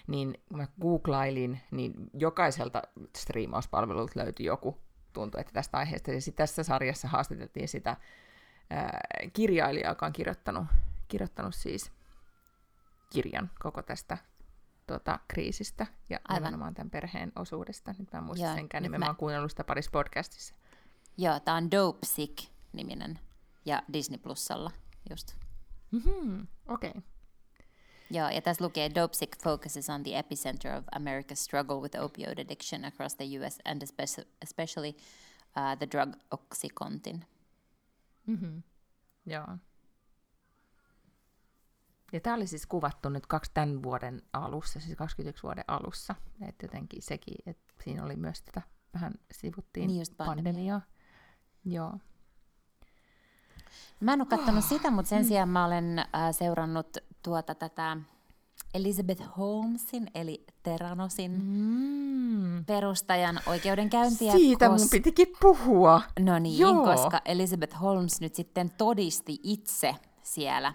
niin kun mä googlailin, niin jokaiselta striimauspalvelulta löytyi joku, tuntui, että tästä aiheesta. Ja sitten tässä sarjassa haastateltiin sitä äh, kirjailijaa, joka on kirjoittanut, kirjoittanut siis kirjan koko tästä tota, kriisistä ja Aivan. nimenomaan tämän perheen osuudesta. Nyt mä en muista Joo, senkään nimeä, mä- mä oon kuunnellut sitä parissa podcastissa. Joo, tämä on Dope Sick-niminen ja Disney Plusalla just. Mm-hmm. Okei. Okay. Joo, ja tässä lukee Dope Sick focuses on the epicenter of America's struggle with opioid addiction across the US and espe- especially uh, the drug Oxycontin. Mm-hmm. Joo. Ja tämä oli siis kuvattu nyt kaksi tämän vuoden alussa, siis 21 vuoden alussa. Että jotenkin sekin, että siinä oli myös tätä, vähän sivuttiin Niin just pandemia. pandemiaa. Joo. Mä en ole katsonut sitä, mutta sen sijaan mä olen äh, seurannut tuota tätä Elizabeth Holmesin, eli Teranosin Mm. perustajan oikeudenkäyntiä. Siitä mun kos- pitikin puhua. No niin, Joo. koska Elizabeth Holmes nyt sitten todisti itse siellä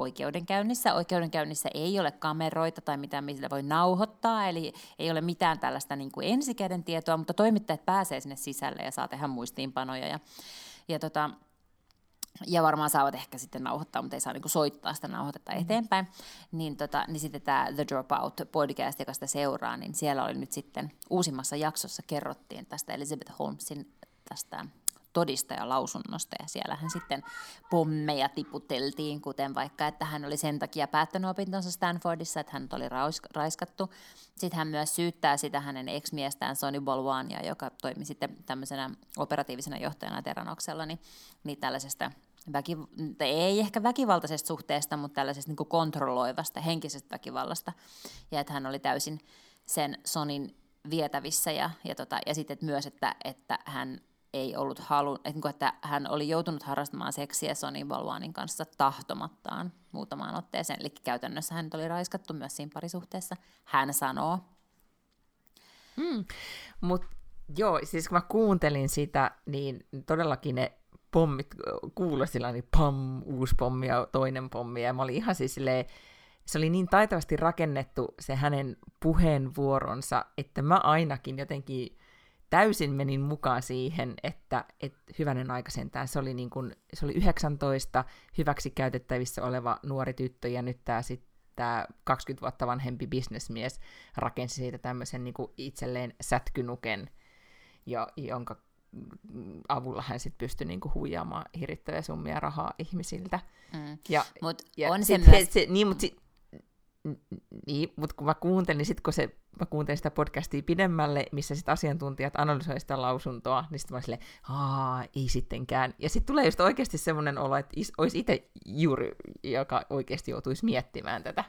oikeudenkäynnissä. Oikeudenkäynnissä ei ole kameroita tai mitään, mistä voi nauhoittaa, eli ei ole mitään tällaista niin kuin ensikäden tietoa, mutta toimittajat pääsee sinne sisälle ja saa tehdä muistiinpanoja. Ja, ja, tota, ja varmaan saavat ehkä sitten nauhoittaa, mutta ei saa niinku soittaa sitä nauhoitetta eteenpäin. Niin, tota, niin sitten tämä The Dropout podcast, joka sitä seuraa, niin siellä oli nyt sitten uusimmassa jaksossa kerrottiin tästä Elizabeth Holmesin tästä todistajalausunnosta, ja siellähän sitten pommeja tiputeltiin, kuten vaikka, että hän oli sen takia päättänyt opintonsa Stanfordissa, että hän oli rais- raiskattu. Sitten hän myös syyttää sitä hänen ex-miestään Sonny Bolwania, joka toimi sitten tämmöisenä operatiivisena johtajana Teranoksella, niin, niin tällaisesta väki, ei ehkä väkivaltaisesta suhteesta, mutta tällaisesta niin kontrolloivasta henkisestä väkivallasta, ja että hän oli täysin sen Sonin vietävissä, ja, ja, tota, ja sitten että myös, että, että hän ei ollut halu, että, niin kuin, että hän oli joutunut harrastamaan seksiä Sonny Bolwanin kanssa tahtomattaan muutamaan otteeseen, eli käytännössä hän oli raiskattu myös siinä parisuhteessa. Hän sanoo, Mm. Mutta joo, siis kun mä kuuntelin sitä, niin todellakin ne pommit sillä niin pam, uusi pommi ja toinen pommi. Ja mä olin ihan siis silleen, se oli niin taitavasti rakennettu se hänen puheenvuoronsa, että mä ainakin jotenkin täysin menin mukaan siihen, että et hyvänen aika sentään, se oli, niin kun, se oli 19 hyväksi käytettävissä oleva nuori tyttö, ja nyt tämä sitten tämä 20 vuotta vanhempi bisnesmies rakensi siitä tämmöisen niin itselleen sätkynuken, jo, jonka avulla hän sitten pystyi niinku huijaamaan hirvittäviä summia rahaa ihmisiltä. Mm. Ja, Mut ja on se sit myös... se, niin, mutta sit, niin, mutta kun mä kuuntelin, sit kun se, mä kuuntelin sitä podcastia pidemmälle, missä sit asiantuntijat analysoivat sitä lausuntoa, niin sitten mä silleen, aa, ei sittenkään. Ja sitten tulee just oikeasti semmoinen olo, että is, olisi itse juuri, joka oikeasti joutuisi miettimään tätä.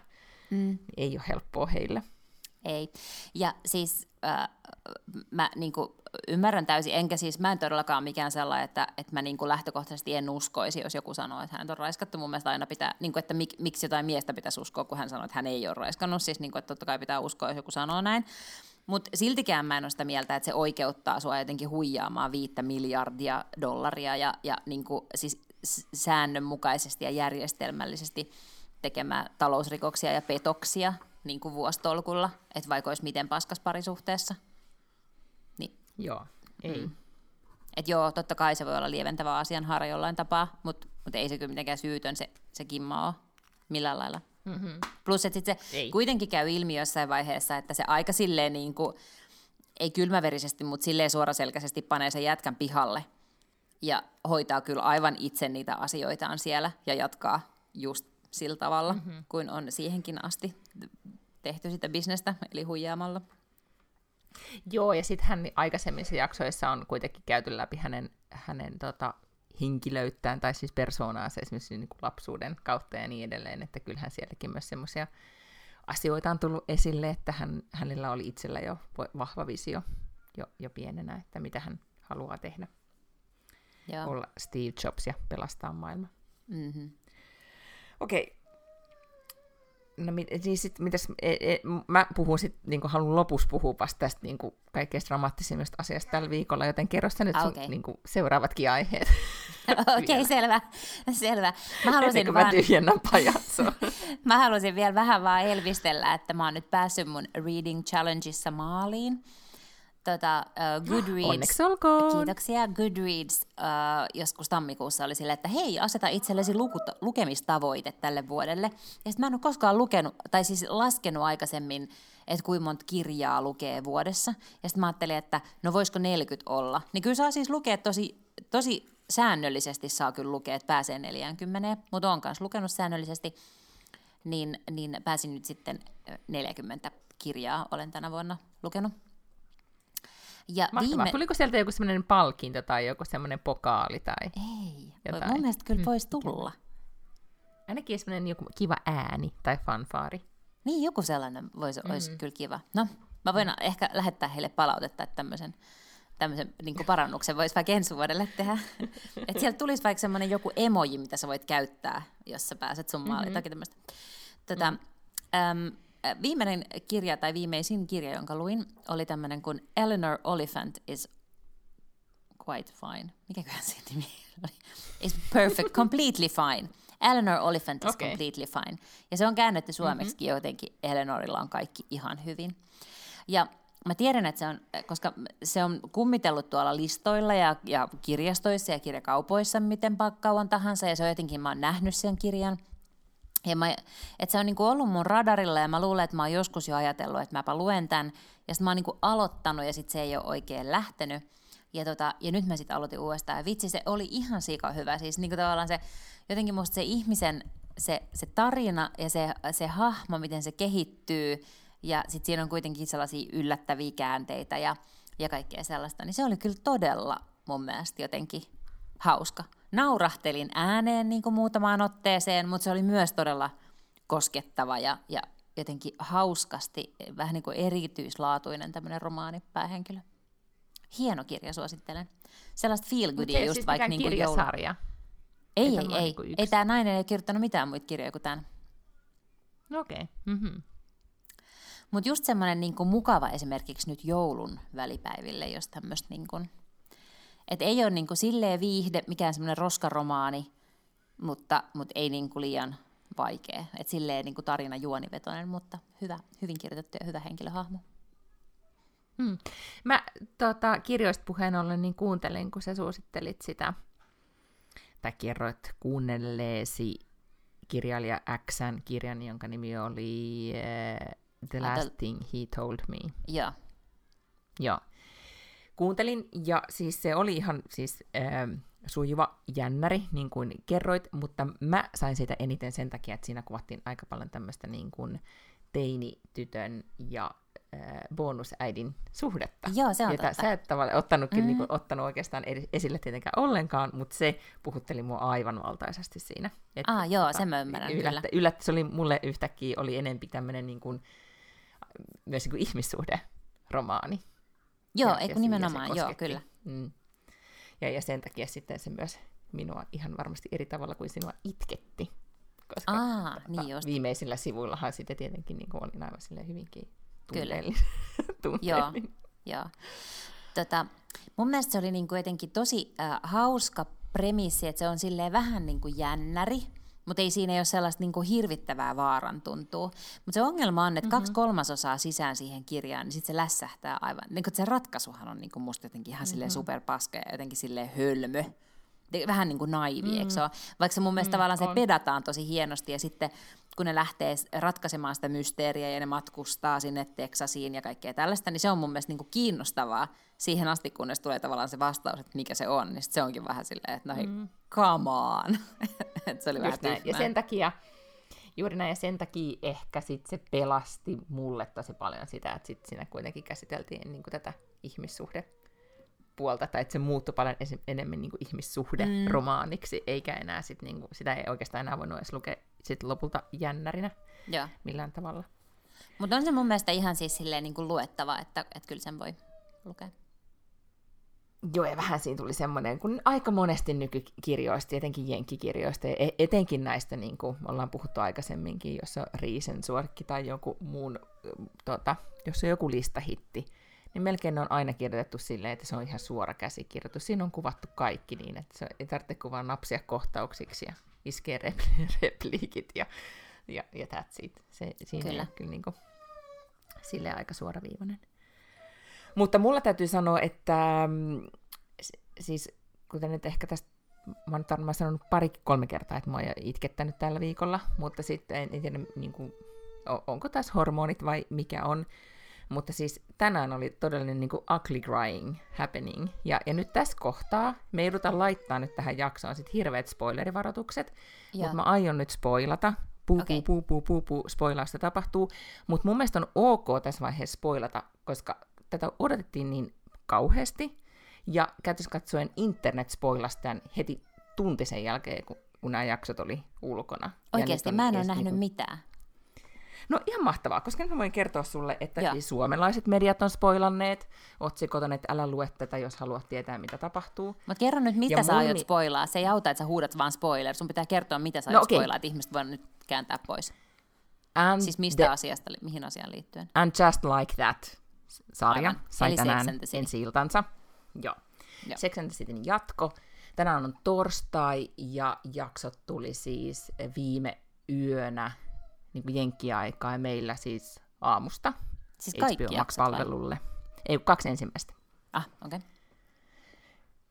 Mm. Ei ole helppoa heille. Ei. Ja siis äh, mä niin kuin, ymmärrän täysin, enkä siis, mä en todellakaan mikään sellainen, että, että mä niin kuin lähtökohtaisesti en uskoisi, jos joku sanoo, että hän on raiskattu. Mun mielestä aina pitää, niin kuin, että mik, miksi jotain miestä pitäisi uskoa, kun hän sanoo, että hän ei ole raiskannut. Siis niin kuin, että totta kai pitää uskoa, jos joku sanoo näin. Mutta siltikään mä en ole sitä mieltä, että se oikeuttaa sua jotenkin huijaamaan viittä miljardia dollaria ja, ja niin kuin, siis säännönmukaisesti ja järjestelmällisesti tekemään talousrikoksia ja petoksia niin kuin vuostolkulla, että vaikka olisi miten paskas parisuhteessa. Niin. Joo, ei. Mm. Et joo, totta kai se voi olla lieventävä asianhaara jollain tapaa, mutta mut ei se kyllä mitenkään syytön se, se kimma ole millään lailla. Mm-hmm. Plus, että se ei. kuitenkin käy ilmi jossain vaiheessa, että se aika silleen niin kuin, ei kylmäverisesti, mutta silleen suoraselkäisesti panee sen jätkän pihalle ja hoitaa kyllä aivan itse niitä asioitaan siellä ja jatkaa just sillä tavalla, mm-hmm. kuin on siihenkin asti tehty sitä bisnestä, eli huijaamalla. Joo, ja sitten hän aikaisemmissa jaksoissa on kuitenkin käyty läpi hänen, hänen tota, henkilöyttään, tai siis persoonaansa esimerkiksi niin kuin lapsuuden kautta ja niin edelleen, että kyllähän sielläkin myös semmoisia asioita on tullut esille, että hän, hänellä oli itsellä jo vahva visio jo, jo pienenä, että mitä hän haluaa tehdä. Joo. Olla Steve Jobs ja pelastaa maailma. Mm-hmm. Okei. No niin sit, mitäs, e, e, mä puhun sit, niin haluan lopussa puhua vasta tästä niin kuin, kaikkein dramaattisimmasta asiasta tällä viikolla, joten kerro sä nyt okay. sun niin kuin, seuraavatkin aiheet. Okei, okay, selvä. selvä. Mä halusin vaan... mä tyhjennän mä halusin vielä vähän vaan elvistellä, että mä oon nyt päässyt mun Reading Challengeissa maaliin tota, uh, Goodreads, Onneksi olkoon. kiitoksia, Goodreads uh, joskus tammikuussa oli silleen, että hei, aseta itsellesi luku- lukemistavoite tälle vuodelle. Ja sitten mä en ole koskaan lukenut, tai siis laskenut aikaisemmin, että kuinka monta kirjaa lukee vuodessa. Ja sitten mä ajattelin, että no voisiko 40 olla. Niin kyllä saa siis lukea tosi, tosi säännöllisesti saa kyllä lukea, että pääsee 40, mutta on kanssa lukenut säännöllisesti, niin, niin pääsin nyt sitten 40 kirjaa olen tänä vuonna lukenut. Ja viime... Tuliko sieltä joku semmoinen palkinto tai joku semmoinen pokaali tai Ei, jotain? mun mielestä kyllä mm. voisi tulla. Ainakin semmoinen joku kiva ääni tai fanfaari. Niin, joku sellainen voisi, mm. olisi kyllä kiva. No, mä voin mm. ehkä lähettää heille palautetta, että tämmöisen, tämmöisen niin parannuksen voisi vaikka ensi vuodelle tehdä. että sieltä tulisi vaikka semmoinen joku emoji, mitä sä voit käyttää, jos sä pääset sun maaliin. Mm-hmm. tämmöistä. Tota, mm. äm, viimeinen kirja tai viimeisin kirja, jonka luin, oli tämmöinen kuin Eleanor Oliphant is quite fine. Mikäköhän se nimi oli? Is perfect, completely fine. Eleanor Oliphant is okay. completely fine. Ja se on käännetty suomeksi mm-hmm. jotenkin. Eleanorilla on kaikki ihan hyvin. Ja mä tiedän, että se on, koska se on kummitellut tuolla listoilla ja, ja kirjastoissa ja kirjakaupoissa miten kauan tahansa, ja se on jotenkin, mä oon nähnyt sen kirjan – ja mä, että se on niinku ollut mun radarilla ja mä luulen, että mä oon joskus jo ajatellut, että mäpä luen tämän. Ja sitten mä oon niinku aloittanut ja sitten se ei ole oikein lähtenyt. Ja, tota, ja nyt mä sitten aloitin uudestaan. Ja vitsi, se oli ihan sika hyvä. Siis niinku tavallaan se, jotenkin musta se ihmisen, se, se tarina ja se, se hahmo, miten se kehittyy. Ja sitten siinä on kuitenkin sellaisia yllättäviä käänteitä ja, ja kaikkea sellaista. Niin se oli kyllä todella mun mielestä jotenkin hauska naurahtelin ääneen niin kuin muutamaan otteeseen, mutta se oli myös todella koskettava ja, ja jotenkin hauskasti, vähän niin kuin erityislaatuinen tämmöinen romaani päähenkilö. Hieno kirja, suosittelen. Sellaista feel goodia just siis vaikka niin kuin kirjasarja? Ei, ei, ei. Ei, niin ei tämä nainen ei kirjoittanut mitään muita kirjoja kuin tämän. Okei. Okay. Mm-hmm. Mutta just semmoinen niin mukava esimerkiksi nyt joulun välipäiville, jos tämmöistä niin kuin et ei ole niin kuin silleen viihde, mikään semmoinen roskaromaani, mutta, mutta ei niin kuin liian vaikea. Et silleen niin kuin tarina juonivetoinen, mutta hyvä, hyvin kirjoitettu ja hyvä henkilöhahmo. Hmm. Mä tota, kirjoista puheen ollen niin kuuntelin, kun sä suosittelit sitä, tai kerroit kuunnelleesi kirjailija Xn kirjan, jonka nimi oli uh, The Last. Thing He Told Me. Joo. Joo. Kuuntelin, ja siis se oli ihan siis, äh, sujuva jännäri, niin kuin kerroit, mutta mä sain siitä eniten sen takia, että siinä kuvattiin aika paljon tämmöistä niin kuin teinitytön ja bonusäidin suhdetta. Joo, se on jota totta. sä et tavallaan ottanutkin, mm. niin kuin, ottanut oikeastaan esille tietenkään ollenkaan, mutta se puhutteli mua aivan valtaisesti siinä. Et, ah, joo, tota, sen mä ymmärrän yllättä, kyllä. Yllättä, se oli mulle yhtäkkiä oli enempi tämmöinen niin kuin, myös niin kuin ihmissuhde-romaani. Joo, ja, eikö nimenomaan, joo, kyllä. Mm. Ja, ja sen takia sitten se myös minua ihan varmasti eri tavalla kuin sinua itketti. Koska Aa, niin just. viimeisillä sivuillahan sitten tietenkin niin kuin olin aivan sille hyvinkin Kyllä. Joo, joo. Tota, mun mielestä se oli niin kuin jotenkin tosi äh, hauska premissi, että se on silleen vähän niin kuin jännäri, mutta ei siinä ole sellaista niin kuin hirvittävää vaaran tuntuu. Mutta se ongelma on, että mm-hmm. kaksi kolmasosaa sisään siihen kirjaan, niin sitten se lässähtää aivan. Niin kuin, se ratkaisuhan on niin kuin musta jotenkin ihan mm-hmm. superpaska ja jotenkin silleen hölmö vähän niin kuin naivi, mm. eikö se ole? Vaikka se mun mielestä mm, tavallaan on. se pedataan tosi hienosti ja sitten kun ne lähtee ratkaisemaan sitä mysteeriä ja ne matkustaa sinne Teksasiin ja kaikkea tällaista, niin se on mun mielestä niin kuin kiinnostavaa siihen asti, kunnes tulee tavallaan se vastaus, että mikä se on, niin se onkin vähän silleen, että no hei, mm. come on. se oli Just vähän Ja sen takia, juuri näin, ja sen takia ehkä sit se pelasti mulle tosi paljon sitä, että sit siinä kuitenkin käsiteltiin niin kuin tätä ihmissuhde puolta, tai että se muuttui paljon enemmän niin kuin ihmissuhde-romaaniksi, mm. eikä enää sit, niin kuin, sitä ei oikeastaan enää voinut edes lukea sit lopulta jännärinä ja. millään tavalla. Mutta on se mun mielestä ihan siis silleen niin kuin luettava, että, että kyllä sen voi lukea. Joo, ja vähän siinä tuli semmoinen, kun aika monesti nykykirjoista, etenkin jenkkikirjoista, ja e-, etenkin näistä, niin kuin ollaan puhuttu aikaisemminkin, jos on Riisensuorkki tai joku muun, tota, jos on joku listahitti, niin melkein ne on aina kirjoitettu silleen, että se on ihan suora käsikirjoitus. Siinä on kuvattu kaikki niin, että se ei tarvitse kuvaa napsia kohtauksiksi ja iskee repliikit ja, ja, ja that's it. Se, siinä kyllä. kyllä niin kuin, silleen aika suoraviivainen. Mutta mulla täytyy sanoa, että mm, siis kuten nyt ehkä tästä mä oon varmaan sanonut pari-kolme kertaa, että mä oon itkettänyt tällä viikolla, mutta sitten en, en tiedä, niin kuin, onko tässä hormonit vai mikä on, mutta siis tänään oli todellinen niin kuin ugly crying happening. Ja, ja nyt tässä kohtaa me joudutaan laittaa nyt tähän jaksoon sit hirveät spoilerivaroitukset, mutta mä aion nyt spoilata. Puu, okay. puu, puu, puu, puu, spoilausta tapahtuu. Mutta mun mielestä on ok tässä vaiheessa spoilata, koska tätä odotettiin niin kauheasti. Ja käytössä katsoen internet spoilasi tämän heti tunti sen jälkeen, kun, kun nämä jaksot oli ulkona. Oikeasti, mä en ole nähnyt niin kuin... mitään. No ihan mahtavaa, koska mä voin kertoa sulle, että Joo. suomalaiset mediat on spoilanneet otsikot että älä lue tätä, jos haluat tietää, mitä tapahtuu. Mutta kerro nyt, mitä ja sä aiot spoilaa. Se ei auta, että sä huudat vaan spoiler. Sun pitää kertoa, mitä sä no, aiot okay. spoilaa, että ihmiset voivat nyt kääntää pois. And siis mistä the... asiasta, mihin asiaan liittyen? And Just Like That sarja Aivan. sai Eli tänään ensi iltansa. Joo. Joo. Sex and the Cityn jatko. Tänään on torstai ja jaksot tuli siis viime yönä niin kuin jenkkiaikaa ja meillä siis aamusta siis kaikki HBO Max-palvelulle. Ei, kaksi ensimmäistä. Ah, okei. Okay.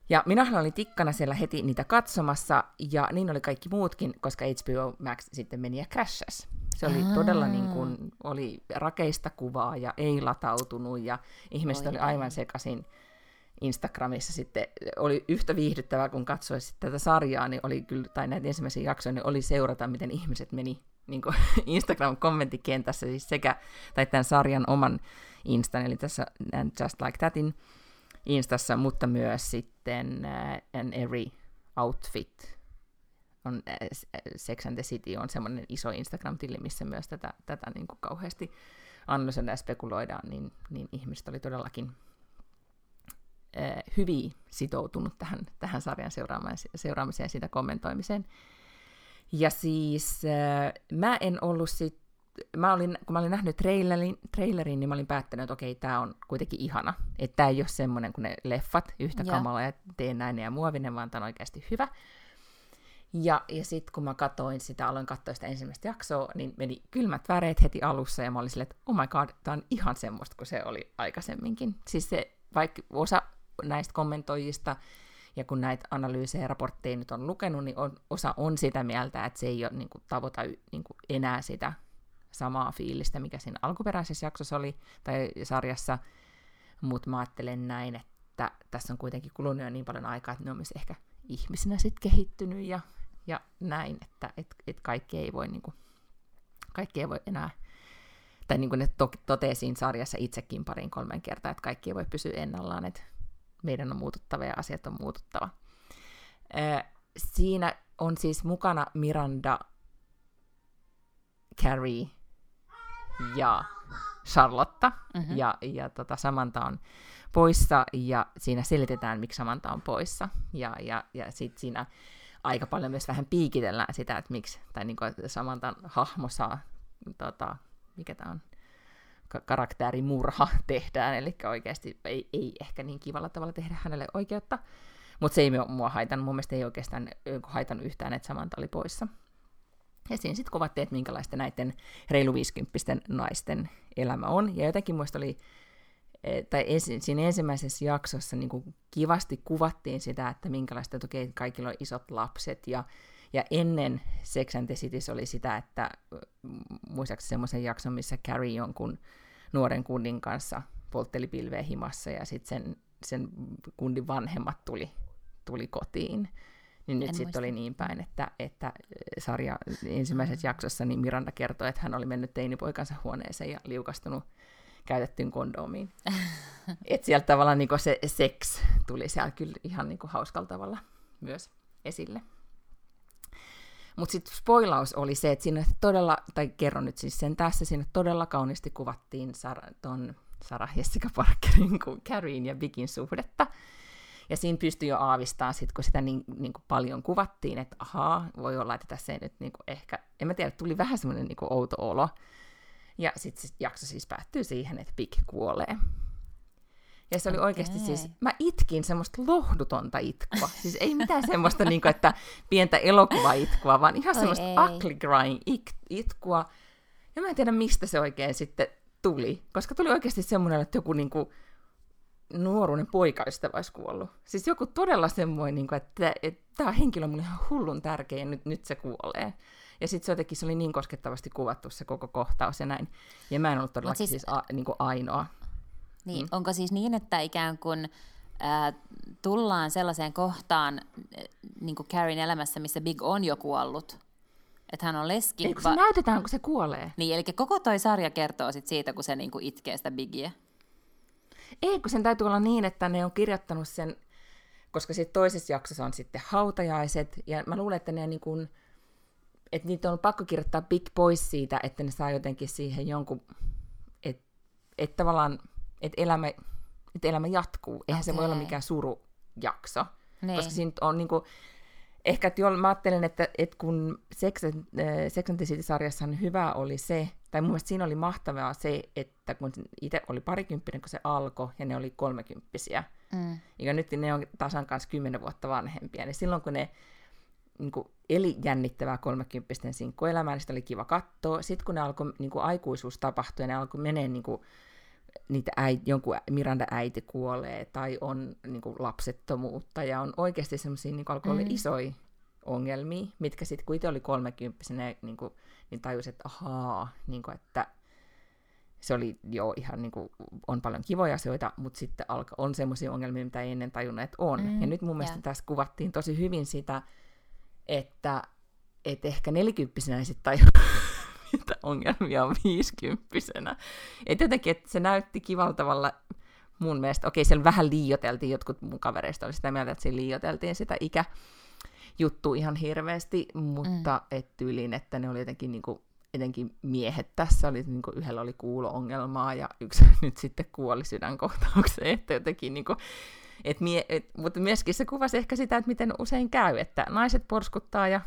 Ja minähän olin tikkana siellä heti niitä katsomassa, ja niin oli kaikki muutkin, koska HBO Max sitten meni ja crashas. Se oli Aa. todella niin kuin, oli rakeista kuvaa ja ei latautunut, ja ihmiset Oi oli aivan sekaisin. Instagramissa sitten oli yhtä viihdyttävää, kun katsoi tätä sarjaa, niin oli kyllä, tai näitä ensimmäisiä jaksoja, niin oli seurata, miten ihmiset meni niin Instagram-kommenttikentässä siis sekä, tai tämän sarjan oman Instan, eli tässä Just Like Thatin Instassa, mutta myös sitten uh, An Every Outfit on uh, Sex and the City on semmoinen iso Instagram-tili, missä myös tätä, tätä niin kuin kauheasti ja spekuloidaan, niin, niin ihmiset oli todellakin uh, hyvin sitoutunut tähän, tähän sarjan seuraamiseen, ja sitä kommentoimiseen. Ja siis äh, mä en ollut sit, mä olin, kun mä olin nähnyt trailerin, trailerin niin mä olin päättänyt, että okei, tämä on kuitenkin ihana. Että tämä ei ole semmoinen kuin ne leffat, yhtä ja. kamala ja tee näin ja muovinen, vaan tämä on oikeasti hyvä. Ja, ja sitten kun mä katsoin sitä, aloin katsoa sitä ensimmäistä jaksoa, niin meni kylmät väreet heti alussa, ja mä olin silleen, että oh my god, tää on ihan semmoista kuin se oli aikaisemminkin. Siis se, vaikka osa näistä kommentoijista, ja kun näitä analyysejä ja raportteja nyt on lukenut, niin on, osa on sitä mieltä, että se ei ole niin kuin, tavoita niin kuin, enää sitä samaa fiilistä, mikä siinä alkuperäisessä jaksossa oli, tai sarjassa, mutta mä ajattelen näin, että tässä on kuitenkin kulunut jo niin paljon aikaa, että ne on myös ehkä ihmisinä sitten kehittynyt ja, ja näin, että et, et kaikki ei voi niinku, kaikki ei voi enää, tai niin kuin ne to, siinä sarjassa itsekin parin kolmen kertaa, että kaikki ei voi pysyä ennallaan, että meidän on muututtava ja asiat on muututtava. Siinä on siis mukana Miranda, Carrie ja Charlotta, mm-hmm. ja, ja tota, Samantha on poissa, ja siinä selitetään, miksi Samantha on poissa, ja, ja, ja sitten siinä aika paljon myös vähän piikitellään sitä, että miksi, tai niin kuin Samantan hahmo saa, tota, mikä tämä on, karakterimurha tehdään, eli oikeasti ei, ei ehkä niin kivalla tavalla tehdä hänelle oikeutta, mutta se ei mua haitannut, mun mielestä ei oikeastaan haitannut yhtään, että Samantha oli poissa. Ja siinä sitten kuvattiin, että minkälaista näiden reilu 50 naisten elämä on. Ja jotenkin muista oli, e, tai siinä ensimmäisessä jaksossa niin kuin kivasti kuvattiin sitä, että minkälaista, että okei, kaikilla on isot lapset. Ja, ja ennen Sex and the Cities oli sitä, että muistaakseni semmoisen jakson, missä Carrie jonkun nuoren kundin kanssa poltteli pilveä himassa ja sitten sen, sen kundin vanhemmat tuli, tuli kotiin niin nyt sitten oli niin päin, että, että sarja ensimmäisessä jaksossa niin Miranda kertoi, että hän oli mennyt teinipoikansa huoneeseen ja liukastunut käytettyyn kondoomiin. että sieltä tavallaan niin se seks tuli siellä kyllä ihan niin hauskalla tavalla myös esille. Mutta sitten spoilaus oli se, että siinä todella, tai kerron nyt siis sen tässä, siinä todella kauniisti kuvattiin Sar- ton Sarah Jessica Parkerin kuin Carrien ja Bigin suhdetta. Ja siinä pystyi jo aavistamaan, sit, kun sitä niin, niin kuin paljon kuvattiin, että ahaa, voi olla, että tässä ei nyt niin kuin ehkä, en mä tiedä, tuli vähän semmoinen niin outo olo. Ja sitten sit jakso siis päättyy siihen, että Big kuolee. Ja se oli okay. oikeasti siis, mä itkin semmoista lohdutonta itkua. Siis ei mitään semmoista, niin kuin, että pientä elokuvaitkua, vaan ihan Oi semmoista ei. ugly crying itkua. Ja mä en tiedä, mistä se oikein sitten tuli. Koska tuli oikeasti semmoinen, että joku niin kuin, nuoruuden poikaystävä olisi kuollut. Siis joku todella semmoinen, niin kuin, että, että tämä henkilö on mulle ihan hullun tärkeä ja nyt, nyt se kuolee. Ja sitten se jotenkin se oli niin koskettavasti kuvattu se koko kohtaus ja näin. Ja mä en ollut todellakin siis, siis a, niin kuin ainoa. Niin, mm. onko siis niin, että ikään kuin äh, tullaan sellaiseen kohtaan niin kuin Carrien elämässä, missä Big on jo kuollut? Että hän on leski. Eikö se va- näytetään, kun se kuolee? Niin, eli koko toi sarja kertoo sit siitä, kun se niin kuin itkee sitä Bigiä. Ei, kun sen täytyy olla niin, että ne on kirjoittanut sen, koska sitten toisessa jaksossa on sitten hautajaiset, ja mä luulen, että ne niin kuin, että niitä on pakko kirjoittaa big pois siitä, että ne saa jotenkin siihen jonkun, että et tavallaan, että elämä, et elämä jatkuu. Eihän okay. se voi olla mikään surujakso. Niin. Koska siinä on niin kuin, ehkä, että jo, mä ajattelen, että, että kun Sex, äh, Sex and the City-sarjassa hyvä oli se, tai mun mielestä siinä oli mahtavaa se, että kun itse oli parikymppinen, kun se alkoi, ja ne oli kolmekymppisiä, mm. ja nyt ne on tasan kanssa kymmenen vuotta vanhempia, niin silloin kun ne niin kuin eli jännittävää kolmekymppisten sinkkuelämää, niin sitä oli kiva katsoa. Sitten kun ne alkoi, niin kuin aikuisuus tapahtui, ja ne alkoi menee niin kuin, niitä äiti, jonkun Miranda äiti kuolee, tai on niin kuin lapsettomuutta, ja on oikeasti semmoisia, niin alkoi mm. isoja ongelmia, mitkä sitten kun itse oli kolmekymppisenä, niin, kuin, niin tajusi, että ahaa, niin kuin, että se oli jo ihan niin kuin, on paljon kivoja asioita, mutta sitten alka, on semmoisia ongelmia, mitä ei ennen tajunnut, että on. Mm, ja nyt mun mielestä yeah. tässä kuvattiin tosi hyvin sitä, että et ehkä nelikymppisenä sitten tajua, mitä ongelmia on viisikymppisenä. Että jotenkin, että se näytti kivalla tavalla mun mielestä, okei, siellä vähän liioteltiin, jotkut mun kavereista oli sitä mieltä, että siinä liioteltiin sitä ikä, juttu ihan hirveästi, mutta mm. et tyyliin, että ne oli jotenkin niin kuin, etenkin miehet tässä, oli, niin kuin, yhdellä oli kuulo-ongelmaa ja yksi nyt sitten kuoli sydänkohtaukseen, että jotenkin niin kuin, et mie, et, mutta myöskin se kuvasi ehkä sitä, että miten usein käy, että naiset porskuttaa ja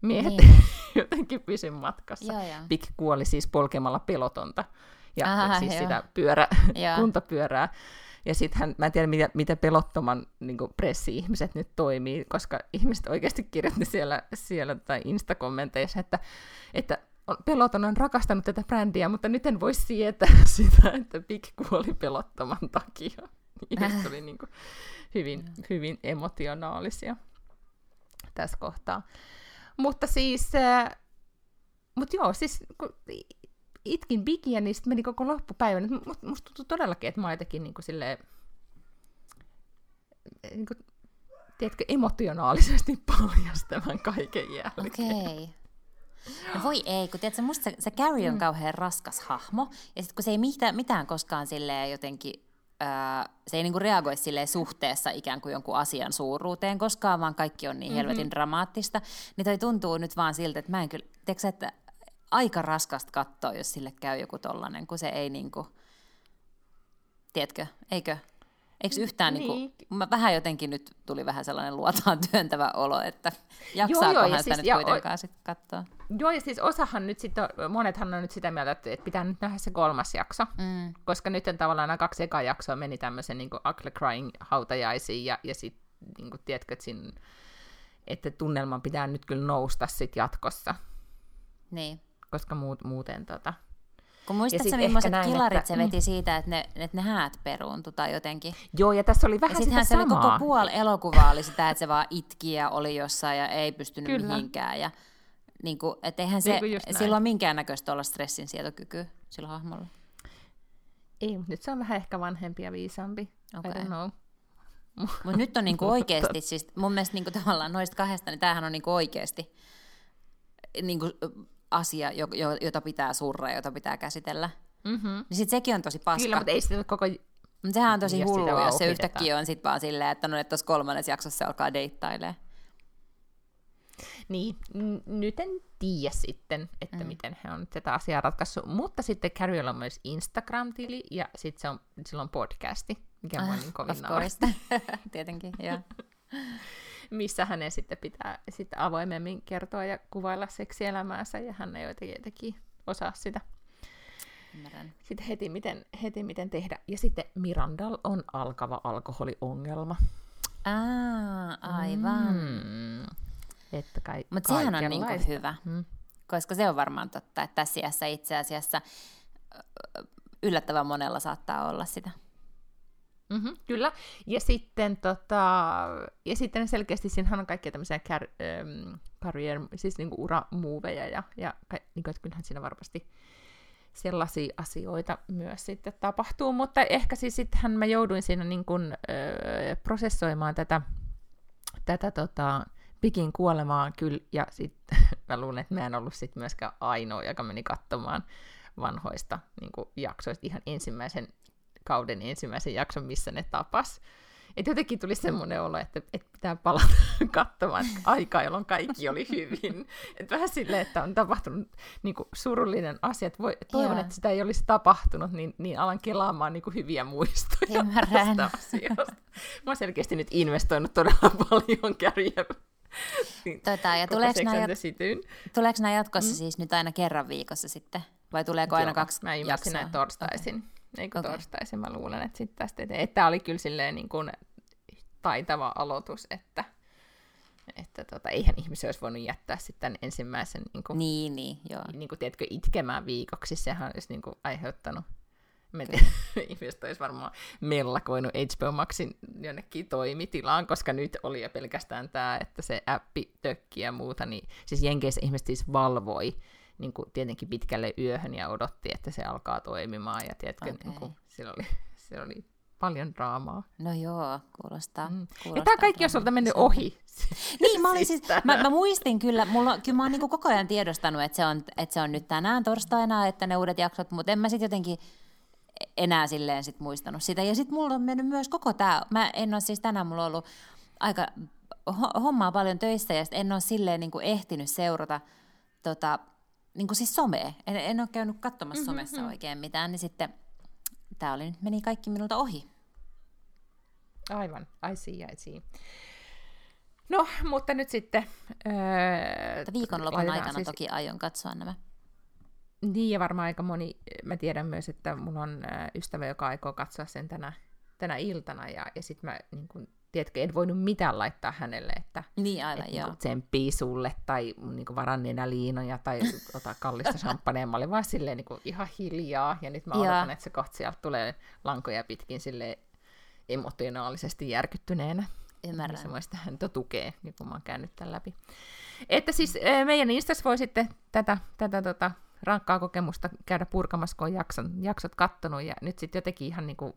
miehet niin. jotenkin pysy matkassa. Joo, joo. Pik kuoli siis polkemalla pelotonta ja Aha, siis joo. sitä pyörä, kuntapyörää Ja sittenhän, mä en tiedä, mitä, mitä pelottoman niin pressi-ihmiset nyt toimii, koska ihmiset oikeasti kirjoitti siellä, siellä tai Insta-kommenteissa, että, että peloton on rakastanut tätä brändiä, mutta nyt en voi sietää sitä, että Big kuoli pelottoman takia. Ihmiset oli niin kuin hyvin, hyvin emotionaalisia tässä kohtaa. Mutta siis, äh, mutta joo, siis kun itkin bigiä, niin sitten meni koko loppupäivän. Musta, musta tuntuu todellakin, että mä jotenkin niin kuin silleen, niin kuin, tiedätkö, emotionaalisesti paljas tämän kaiken jälkeen. Okei. Okay. No voi ei, kun tiedätkö, musta se, se Carrie on mm. kauhean raskas hahmo, ja sitten kun se ei mitään, mitään koskaan silleen jotenkin, se ei niinku reagoi silleen suhteessa ikään kuin jonkun asian suuruuteen koskaan, vaan kaikki on niin helvetin mm-hmm. dramaattista, niin toi tuntuu nyt vaan siltä, että mä en kyllä, tiedätkö, että aika raskasta katsoa, jos sille käy joku tollanen, kun se ei niinku, tiedätkö, eikö? Eikö yhtään, niin. Niin kuin, mä vähän jotenkin nyt tuli vähän sellainen luotaan työntävä olo, että jaksaakohan joo, joo, sitä siis, nyt kuitenkaan o- sitten katsoa. Joo, ja siis osahan nyt sitten, monethan on nyt sitä mieltä, että, että pitää nyt nähdä se kolmas jakso, mm. koska nyt tavallaan nämä kaksi ekaa jaksoa meni tämmöisen niin Ugly Crying hautajaisiin, ja, ja sitten, niin kuin, tiedätkö, että, siinä, että tunnelman pitää nyt kyllä nousta sitten jatkossa. Niin. Koska muut, muuten tota, kun muistatko millaiset kilarit että, se veti mm. siitä, että ne, että ne häät peruuntui tai jotenkin? Joo, ja tässä oli vähän ja sitä se samaa. koko puoli elokuvaa oli sitä, että se vaan itki ja oli jossain ja ei pystynyt Kyllä. mihinkään. Ja, niin kuin, että eihän se, niin silloin minkäännäköistä olla stressin sietokykyä sillä hahmolla. Ei, mutta nyt se on vähän ehkä vanhempi ja viisaampi. Okay. I don't know. Mutta nyt on niinku oikeasti, siis mun mielestä niinku tavallaan noista kahdesta, niin tämähän on niinku oikeasti niinku asia, jota pitää surra ja jota pitää käsitellä. Mm-hmm. Niin sit sekin on tosi paska. Kyllä, mutta ei sitä koko... Mutta sehän on tosi hullu, jos se yhtäkkiä on sit vaan silleen, että no että tuossa kolmannes jaksossa se alkaa deittailee. Niin, n- nyt en tiedä sitten, että mm. miten he on tätä asiaa ratkaissut. Mutta sitten Carriolla on myös Instagram-tili ja sitten se on, sillä on podcasti, mikä ah, on niin kovin Tietenkin, joo. missä hänen sitten pitää sitten avoimemmin kertoa ja kuvailla seksielämäänsä, ja hän ei jotenkin osaa sitä Ymmärrän. Sitten heti miten, heti miten tehdä. Ja sitten Mirandal on alkava alkoholiongelma. Aa, aivan. Mm. Että kai, Mutta sehän on niinku hyvä, mm. koska se on varmaan totta, että tässä itse asiassa yllättävän monella saattaa olla sitä. Mm-hmm, kyllä. Ja sitten, tota, ja sitten selkeästi siinähän on kaikkia tämmöisiä car, ähm, career, siis niinku uramuoveja ja, ja niinku, kyllähän siinä varmasti sellaisia asioita myös sitten tapahtuu, mutta ehkä siis sittenhän mä jouduin siinä niin kuin, öö, prosessoimaan tätä, tätä tota, Pikin kuolemaa kyllä, ja sitten mä luulen, että mä en ollut sit myöskään ainoa, joka meni katsomaan vanhoista niin jaksoista ihan ensimmäisen kauden ensimmäisen jakson, missä ne tapas. Et jotenkin tuli semmoinen olo, että, että pitää palata katsomaan aikaa, jolloin kaikki oli hyvin. Et vähän silleen, että on tapahtunut niin kuin surullinen asia. Että voi, toivon, Joo. että sitä ei olisi tapahtunut, niin, niin alan kelaamaan niin kuin hyviä muistoja Ymmärrän. tästä asiasta. Mä oon selkeästi nyt investoinut todella paljon kärjellä. Tota, ja tuleeko nämä, jat- tuleeko nämä jatkossa mm. siis nyt aina kerran viikossa sitten? Vai tuleeko aina Joo, kaksi Mä ilmeisesti näin torstaisin. Okay. Eikö okay. torstaisin, mä luulen, että sitten tästä eteen. Tämä oli kyllä silleen niin kuin taitava aloitus, että, että tota, eihän ihmisiä olisi voinut jättää sitten ensimmäisen niin, kuin, niin, niin, joo. Niin kuin, tiedätkö, itkemään viikoksi. Sehän olisi niin kuin, aiheuttanut Mä ihmiset olisi varmaan mellakoinut HBO Maxin jonnekin toimitilaan, koska nyt oli jo pelkästään tämä, että se appi tökki ja muuta, niin siis Jenkeissä ihmiset siis valvoi niin kuin tietenkin pitkälle yöhön ja odotti, että se alkaa toimimaan. Ja tiedätkö, okay. niin kuin, siellä, oli, siellä oli paljon draamaa. No joo, kuulostaa. Mm. kuulostaa ja tämä kaikki on sulta mennyt ohi. niin, mä, olin siis, mä, mä muistin kyllä, mulla, kyllä mä oon niin koko ajan tiedostanut, että se, on, että se on nyt tänään torstaina, että ne uudet jaksot, mutta en mä sitten jotenkin enää silleen sit muistanut sitä. Ja sitten mulla on mennyt myös koko tämä, mä en ole siis tänään mulla ollut aika hommaa paljon töissä ja en ole silleen niin kuin ehtinyt seurata tota, niin kuin siis somea. En, en ole käynyt katsomassa mm-hmm. somessa mm-hmm. oikein mitään, niin sitten tämä oli, meni kaikki minulta ohi. Aivan, I see, I see. No, mutta nyt sitten... Öö, viikonlopun aikana siis... toki aion katsoa nämä. Niin, ja varmaan aika moni, mä tiedän myös, että mulla on ystävä, joka aikoo katsoa sen tänä tänä iltana, ja, ja sitten mä niin kun, tiedätkö, en voinut mitään laittaa hänelle, että Niin aivan, et, joo. niin tsemppii sulle, tai niin varan nenäliinoja, tai ota kallista champagnea. Mä olin vaan silleen niin kuin, ihan hiljaa, ja nyt mä Joo. odotan, että se kohta sieltä tulee lankoja pitkin silleen emotionaalisesti järkyttyneenä. Ymmärrän. Niin se voi sitä häntä tukee, niin kun mä oon käynyt tämän läpi. Että siis eh, meidän Instas voi sitten tätä, tätä tota, rankkaa kokemusta käydä purkamassa, kun on jakson, jaksot kattonut, ja nyt sitten jotenkin ihan niin kuin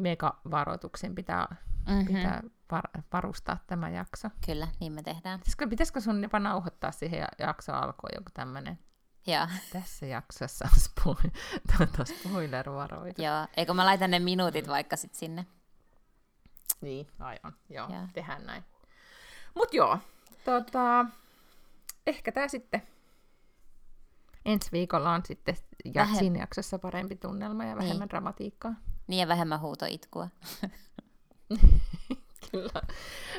mega-varoituksen pitää, Mhm. pitää var, varustaa tämä jakso. Kyllä, niin me tehdään. Pitäisikö, pitäisikö sun jopa nauhoittaa siihen ja- jakso alkuun joku tämmöinen, Joo, tässä jaksossa on spoil, tota spoiler-varoitus. joo. Eikö mä laitan ne minuutit vaikka sit sinne? Niin, aivan. Joo, Joo. tehdään näin. Mut joo, tota, ehkä tää sitten ensi viikolla on sitten ja Vähem- siinä jaksossa parempi tunnelma ja vähemmän dramatiikkaa. Niin ja vähemmän huutoitkua. Kyllä.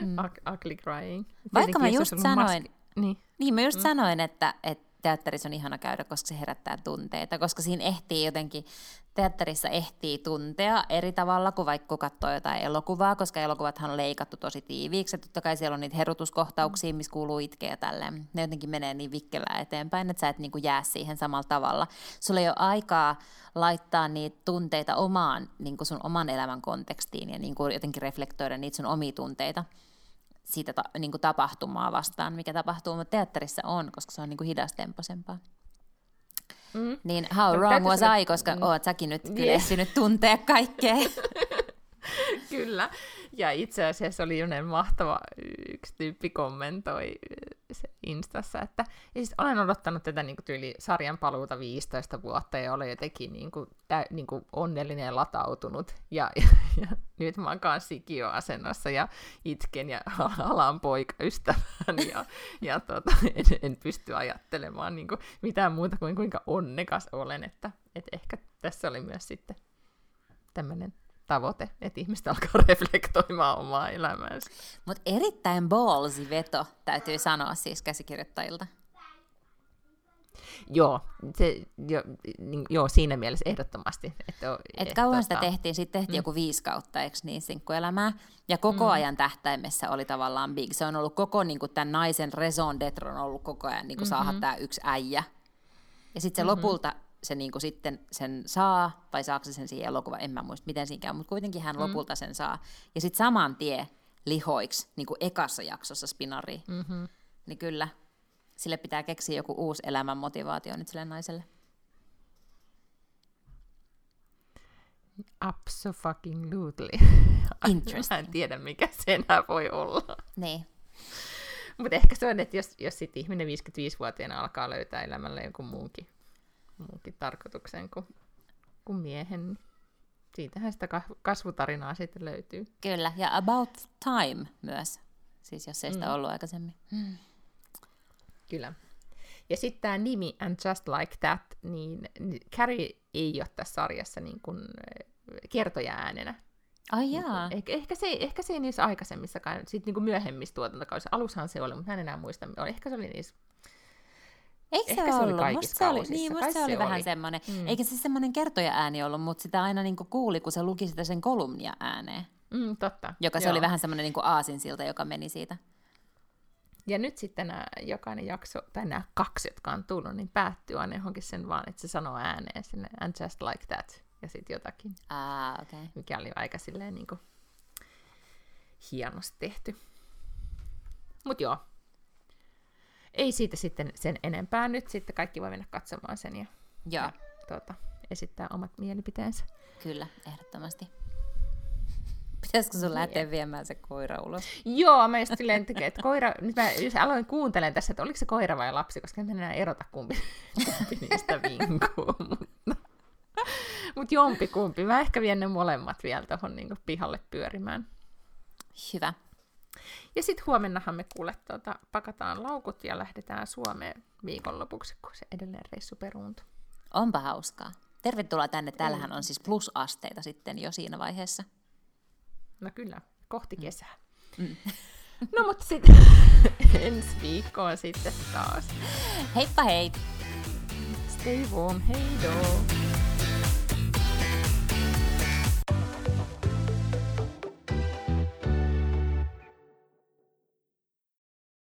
Mm. ugly crying. Vaikka mä just sanoin, Maski... Niin. Niin, mä just mm. sanoin, että, että teatterissa on ihana käydä, koska se herättää tunteita, koska siinä ehtii jotenkin, teatterissa ehtii tuntea eri tavalla kuin vaikka katsoo jotain elokuvaa, koska elokuvathan on leikattu tosi tiiviiksi, ja totta kai siellä on niitä herutuskohtauksia, missä kuuluu itkeä tälleen. Ne jotenkin menee niin vikkelää eteenpäin, että sä et niinku jää siihen samalla tavalla. Sulla ei ole aikaa laittaa niitä tunteita omaan, niinku sun oman elämän kontekstiin ja niinku jotenkin reflektoida niitä sun omia tunteita siitä ta, niin kuin tapahtumaa vastaan, mikä tapahtuu, mutta teatterissa on, koska se on niin kuin hidastempoisempaa. Mm. Niin how No, wrong was sanoa- I, koska mm. oot säkin nyt kyllä Niin. ehtinyt tuntea kaikkea. Kyllä. Ja itse asiassa oli jonen mahtava yksi tyyppi kommentoi se Instassa, että ja siis olen odottanut tätä niin kuin, tyyli sarjan paluuta 15 vuotta ja olen jotenkin niin kuin, tä, niin kuin onnellinen ja latautunut. Ja, ja, ja nyt mä oon sikio-asennossa ja itken ja alan poikaystäväni ja, ja tota, en, en pysty ajattelemaan niin kuin, mitään muuta kuin kuinka onnekas olen. Että, että ehkä tässä oli myös sitten tämmöinen tavoite, että ihmiset alkaa reflektoimaan omaa elämäänsä. Mutta erittäin ballsy veto, täytyy sanoa siis käsikirjoittajilta. Joo, se, jo, niin, joo siinä mielessä ehdottomasti. Että, Et kauan sitä tehtiin, sitten tehtiin mm. joku viisi kautta, eikö niin, sinkkuelämää. Ja koko mm. ajan tähtäimessä oli tavallaan big. Se on ollut koko niin kuin, tämän naisen raison d'etre on ollut koko ajan niin kuin, mm-hmm. saada tämä yksi äijä. Ja sitten se mm-hmm. lopulta se niin kuin, sitten sen saa, vai saako se sen siihen elokuvaan, en mä muista miten siinä käy, mutta kuitenkin hän mm. lopulta sen saa. Ja sitten saman tie lihoiksi, niin kuin ekassa jaksossa spinari. Mm-hmm. Niin kyllä, sille pitää keksiä joku uusi elämän motivaatio nyt sille naiselle. Absolutely. Interesting. Mä en tiedä, mikä se enää voi olla. Niin. Mutta ehkä se on, että jos, jos sit ihminen 55-vuotiaana alkaa löytää elämällä jonkun muunkin, muunkin tarkoituksen kuin, kuin miehen, niin siitähän sitä ka- kasvutarinaa sitten löytyy. Kyllä, ja About Time myös, siis jos ei sitä mm. ollut aikaisemmin. Mm. Kyllä. Ja sitten tämä nimi And Just Like That, niin niin Carrie ei ole tässä sarjassa niin kuin kertoja äänenä. Ai jaa. Ehkä, ehkä, se, ehkä se ei niissä aikaisemmissakaan, sitten niin kuin myöhemmissä tuotantokausissa, alussahan se oli, mutta hän enää muista, ehkä se oli niissä Eikö Ehkä se, se oli ollut? kaikissa musta se oli, niin, musta se oli se vähän oli. semmoinen. Mm. Eikä se semmoinen kertoja ääni ollut, mutta sitä aina niin kuuli, kun se luki sitä sen kolumnia ääneen. Mm, totta. Joka se Joo. oli vähän semmoinen niin aasinsilta, joka meni siitä. Ja nyt sitten nämä, jokainen jakso, tai nämä kaksi, jotka on tullut, niin päättyy aina johonkin sen vaan, että se sanoo ääneen sinne, and just like that, ja sitten jotakin, Ah. Okay. mikä oli aika silleen niin kuin hienosti tehty. Mut joo, ei siitä sitten sen enempää nyt, sitten kaikki voi mennä katsomaan sen ja, Joo, ja tuota, esittää omat mielipiteensä. kyllä, ehdottomasti. Pitäisikö sun lähteä viemään se koira ulos? Joo, mä just silleen tekee, että koira, nyt mä just aloin kuuntelemaan tässä, että oliko se koira vai lapsi, koska en enää erota kumpi, kumpi niistä vinkuu, mutta, mutta jompi kumpi. Mä ehkä vien ne molemmat vielä tuohon niin pihalle pyörimään. Hyvä. Ja sitten huomennahan me kuule, tuota, pakataan laukut ja lähdetään Suomeen viikonlopuksi, kun se edellinen reissu peruuntuu. Onpa hauskaa. Tervetuloa tänne. Täällähän on siis plusasteita sitten jo siinä vaiheessa. No kyllä, kohti kesää. Mm. No mutta sitten ensi viikkoon sitten taas. Heippa hei! Stay warm, hei doo!